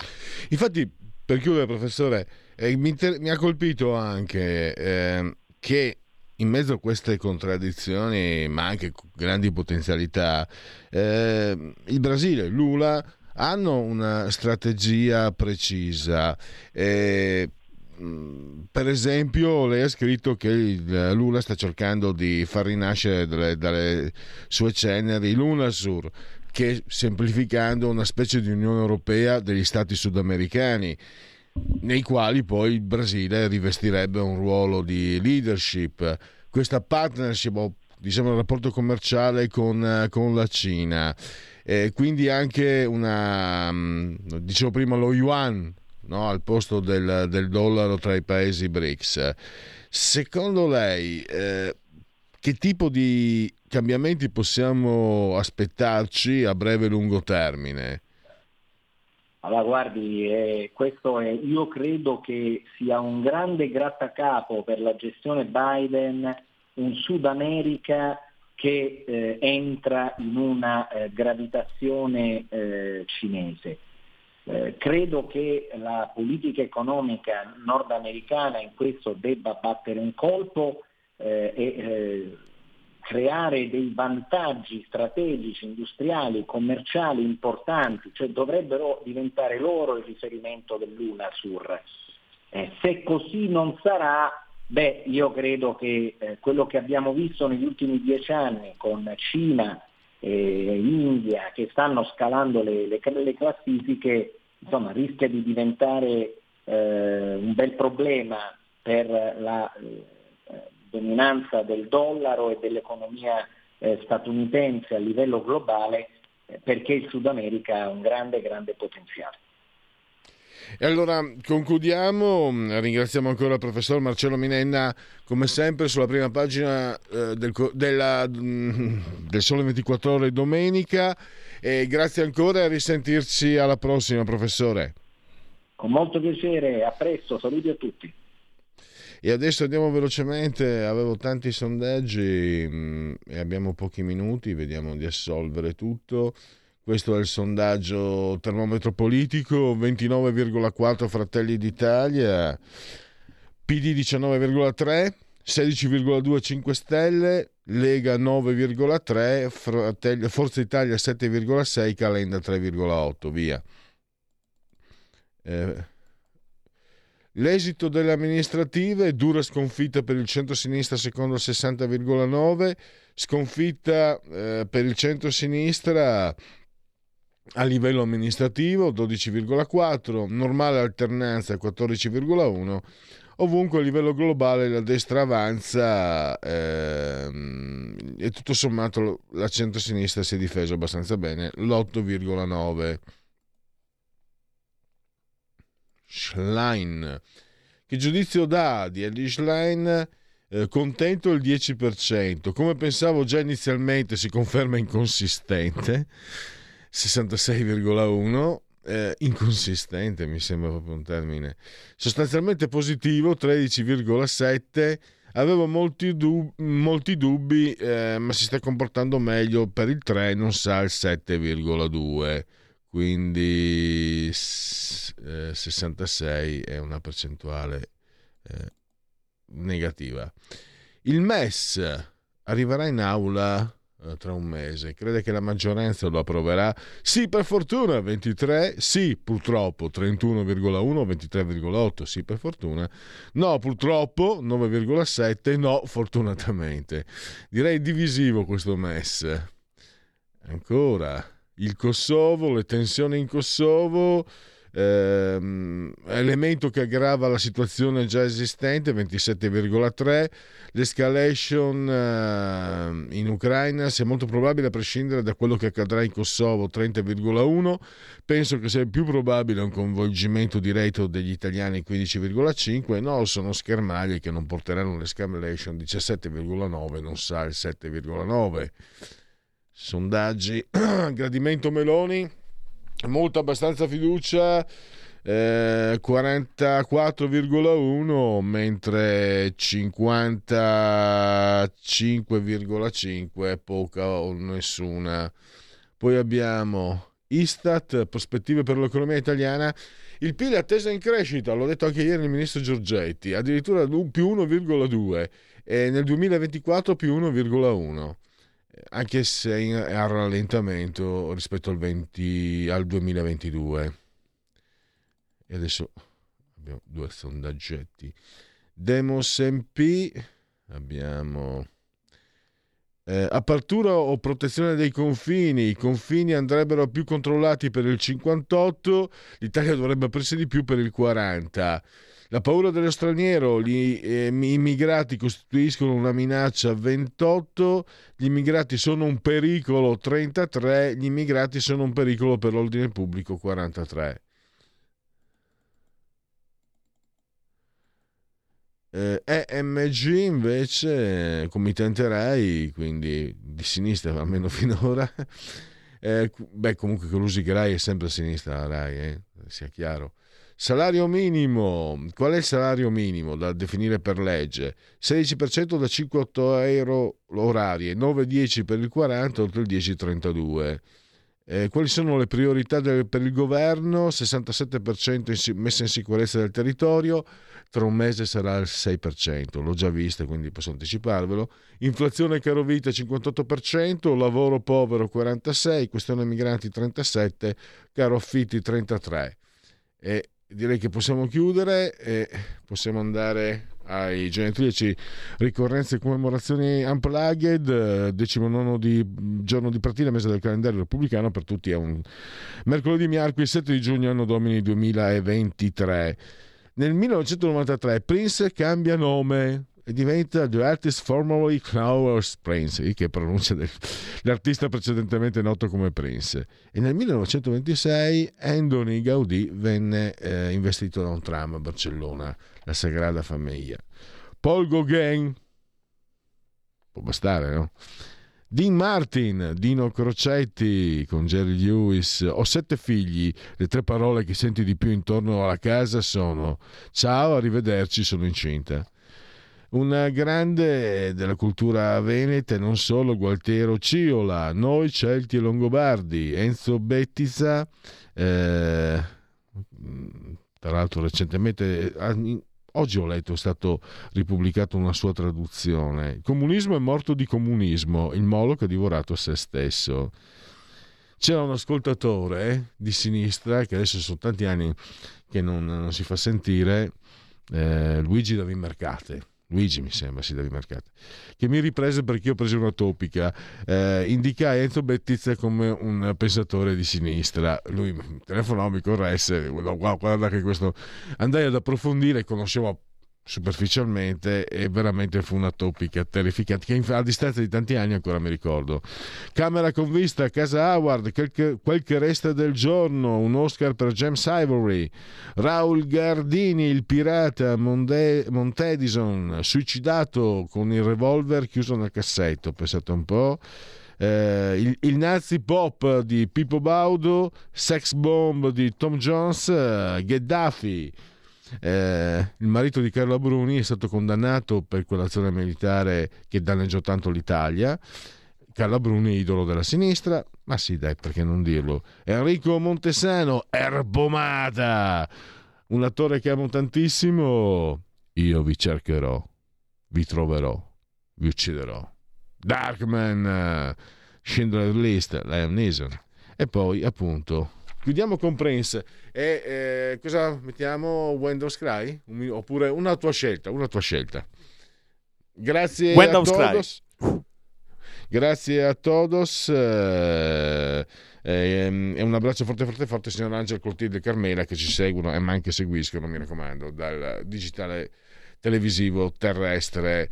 Infatti, per chiudere, professore, eh, mi, inter- mi, ha colpito anche ehm, che in mezzo a queste contraddizioni, ma anche grandi potenzialità, ehm, il Brasile, Lula, hanno una strategia precisa. Eh, per esempio, lei ha scritto che Lula sta cercando di far rinascere dalle, dalle sue ceneri l'UNASUR, che semplificando una specie di Unione Europea degli stati sudamericani, nei quali poi il Brasile rivestirebbe un ruolo di leadership. Questa partnership, diciamo, il rapporto commerciale con, con la Cina, eh, quindi anche una, mm, dicevo prima, lo yuan no? al posto del, del, dollaro tra i paesi BRICS. Secondo lei eh, che tipo di cambiamenti possiamo aspettarci a breve e lungo termine? Allora, guardi, eh, questo è, io credo che sia un grande grattacapo per la gestione Biden, un Sud America che eh, entra in una eh, gravitazione eh, cinese. Eh, credo che la politica economica nordamericana in questo debba battere un colpo eh, e eh, creare dei vantaggi strategici, industriali, commerciali importanti, cioè dovrebbero diventare loro il riferimento dell'UNASUR. Eh, se così non sarà, beh, io credo che eh, quello che abbiamo visto negli ultimi dieci anni con Cina e India che stanno scalando le, le, le classifiche, insomma, rischia di diventare eh, un bel problema per la dominanza del dollaro e dell'economia eh, statunitense a livello globale eh, perché il Sud America ha un grande, grande potenziale. E allora concludiamo, ringraziamo ancora il professor Marcello Minenna, come sempre sulla prima pagina eh, del, della, mm, del Sole 24 ore domenica e grazie ancora e a risentirci alla prossima professore. Con molto piacere, a presto, saluti a tutti. E adesso andiamo velocemente, avevo tanti sondaggi mh, e abbiamo pochi minuti, vediamo di assolvere tutto. Questo è il sondaggio termometro politico, 29,4 Fratelli d'Italia, PD 19,3, 16,2 5 Stelle, Lega 9,3, Fratelli, Forza Italia 7,6, Calenda 3,8, via. Eh, l'esito delle amministrative, dura sconfitta per il centro-sinistra secondo il 60,9, sconfitta eh, per il centro-sinistra a livello amministrativo 12,4, normale alternanza 14,1, ovunque a livello globale la destra avanza ehm, e tutto sommato la centro-sinistra si è difeso abbastanza bene, l'8,9. Schlein. Che giudizio dà di Eddie Schlein? Eh, contento il 10%. Come pensavo già inizialmente si conferma inconsistente. 66,1 eh, inconsistente mi sembra proprio un termine sostanzialmente positivo 13,7 avevo molti, dub- molti dubbi eh, ma si sta comportando meglio per il 3 non sa il 7,2 quindi eh, 66 è una percentuale eh, negativa il MES arriverà in aula eh, tra un mese. Crede che la maggioranza lo approverà? Sì, per fortuna 23, sì, purtroppo 31,1, 23,8, sì, per fortuna. No, purtroppo 9,7, no, fortunatamente. Direi divisivo questo MES. Ancora, il Kosovo, le tensioni in Kosovo ehm, elemento che aggrava la situazione già esistente 27,3 l'escalation eh, in Ucraina sia molto probabile a prescindere da quello che accadrà in Kosovo 30,1 penso che sia più probabile un coinvolgimento diretto degli italiani 15,5 no sono schermaglie che non porteranno l'escalation 17,9 non sa il 7,9 sondaggi. Gradimento Meloni molto abbastanza fiducia eh, 44,1 mentre 55,5 poca o nessuna. Poi abbiamo Istat prospettive per l'economia italiana. Il PIL è attesa in crescita l'ho detto anche ieri il ministro Giorgetti addirittura più 1,2 e nel 2024 più 1,1 anche se è a rallentamento rispetto al, 20, al 2022. E adesso abbiamo due sondaggetti. Demos MP, abbiamo eh, apertura o protezione dei confini. I confini andrebbero più controllati per il 58, l'Italia dovrebbe aprirsi di più per il 40. La paura dello straniero, gli eh, immigrati costituiscono una minaccia 28, gli immigrati sono un pericolo 33, gli immigrati sono un pericolo per l'ordine pubblico 43. Eh, EMG invece, committente RAI, quindi di sinistra almeno finora, eh, beh comunque che l'usi che RAI è sempre a sinistra, RAI, eh, sia chiaro. Salario minimo, qual è il salario minimo da definire per legge? 16% da 5-8 euro orarie, 9-10 per il 40, oltre il 10-32. Eh, quali sono le priorità del, per il governo? 67% in, messa in sicurezza del territorio, tra un mese sarà il 6%, l'ho già vista quindi posso anticiparvelo. Inflazione caro vita 58%, lavoro povero 46%, questione migranti 37%, caro affitti 33%. E direi che possiamo chiudere e possiamo andare ai genetriaci. Ricorrenze e commemorazioni unplugged decimonono di giorno di partita mese del calendario repubblicano per tutti è un mercoledì miarqui 7 di giugno anno domini 2023 nel 1993 Prince cambia nome e diventa The Artist Formerly Flowers Prince, che pronuncia dell'artista precedentemente noto come Prince. E nel 1926 Andoni Gaudì venne eh, investito da un tram a Barcellona, la Sagrada Famiglia. Paul Gauguin, può bastare, no? Dean Martin, Dino Crocetti con Jerry Lewis. Ho sette figli. Le tre parole che senti di più intorno alla casa sono ciao, arrivederci, sono incinta. Un grande della cultura veneta e non solo, Gualtiero Ciola, Noi Celti e Longobardi, Enzo Bettiza, eh, tra l'altro recentemente, oggi ho letto, è stato ripubblicato una sua traduzione, Il comunismo è morto di comunismo, il Moloch ha divorato se stesso. C'era un ascoltatore di sinistra, che adesso sono tanti anni che non, non si fa sentire, eh, Luigi da Vimercate Luigi mi sembra, sì, David Mercati, che mi riprese perché io ho preso una topica, eh, indicai Enzo Bettizza come un pensatore di sinistra, lui telefonò, mi corresse, guarda che questo, andai ad approfondire, conoscevo superficialmente e veramente fu una topica terrificante che a distanza di tanti anni ancora mi ricordo. Camera con vista casa Howard quel che, quel che resta del giorno un Oscar per James Ivory. Raul Gardini il pirata Monde, Montedison suicidato con il revolver chiuso nel cassetto pensate un po' Eh, il, il, Nazi Pop di Pippo Baudo, Sex Bomb di Tom Jones, uh, Gheddafi, eh, il marito di Carlo Bruni è stato condannato per quell'azione militare che danneggiò tanto l'Italia. Carlo Bruni, idolo della sinistra, ma sì, dai, perché non dirlo? Enrico Montesano, Erbomata, un attore che amo tantissimo. Io vi cercherò, vi troverò, vi ucciderò. Darkman, Schindler List, Liam Neeson. E poi, appunto, chiudiamo con Prince. E eh, cosa mettiamo? Windows Cry oppure una tua scelta una tua scelta. Grazie Windows a todos. Cry. grazie a todos eh, eh, e un abbraccio forte forte forte signor Angelo Coltillo e Carmela che ci seguono e ma anche seguiscono mi raccomando dal digitale televisivo terrestre.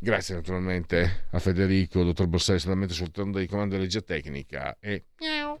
Grazie naturalmente a Federico, dottor Borsari, solamente sul turno di comando di regia tecnica e miau.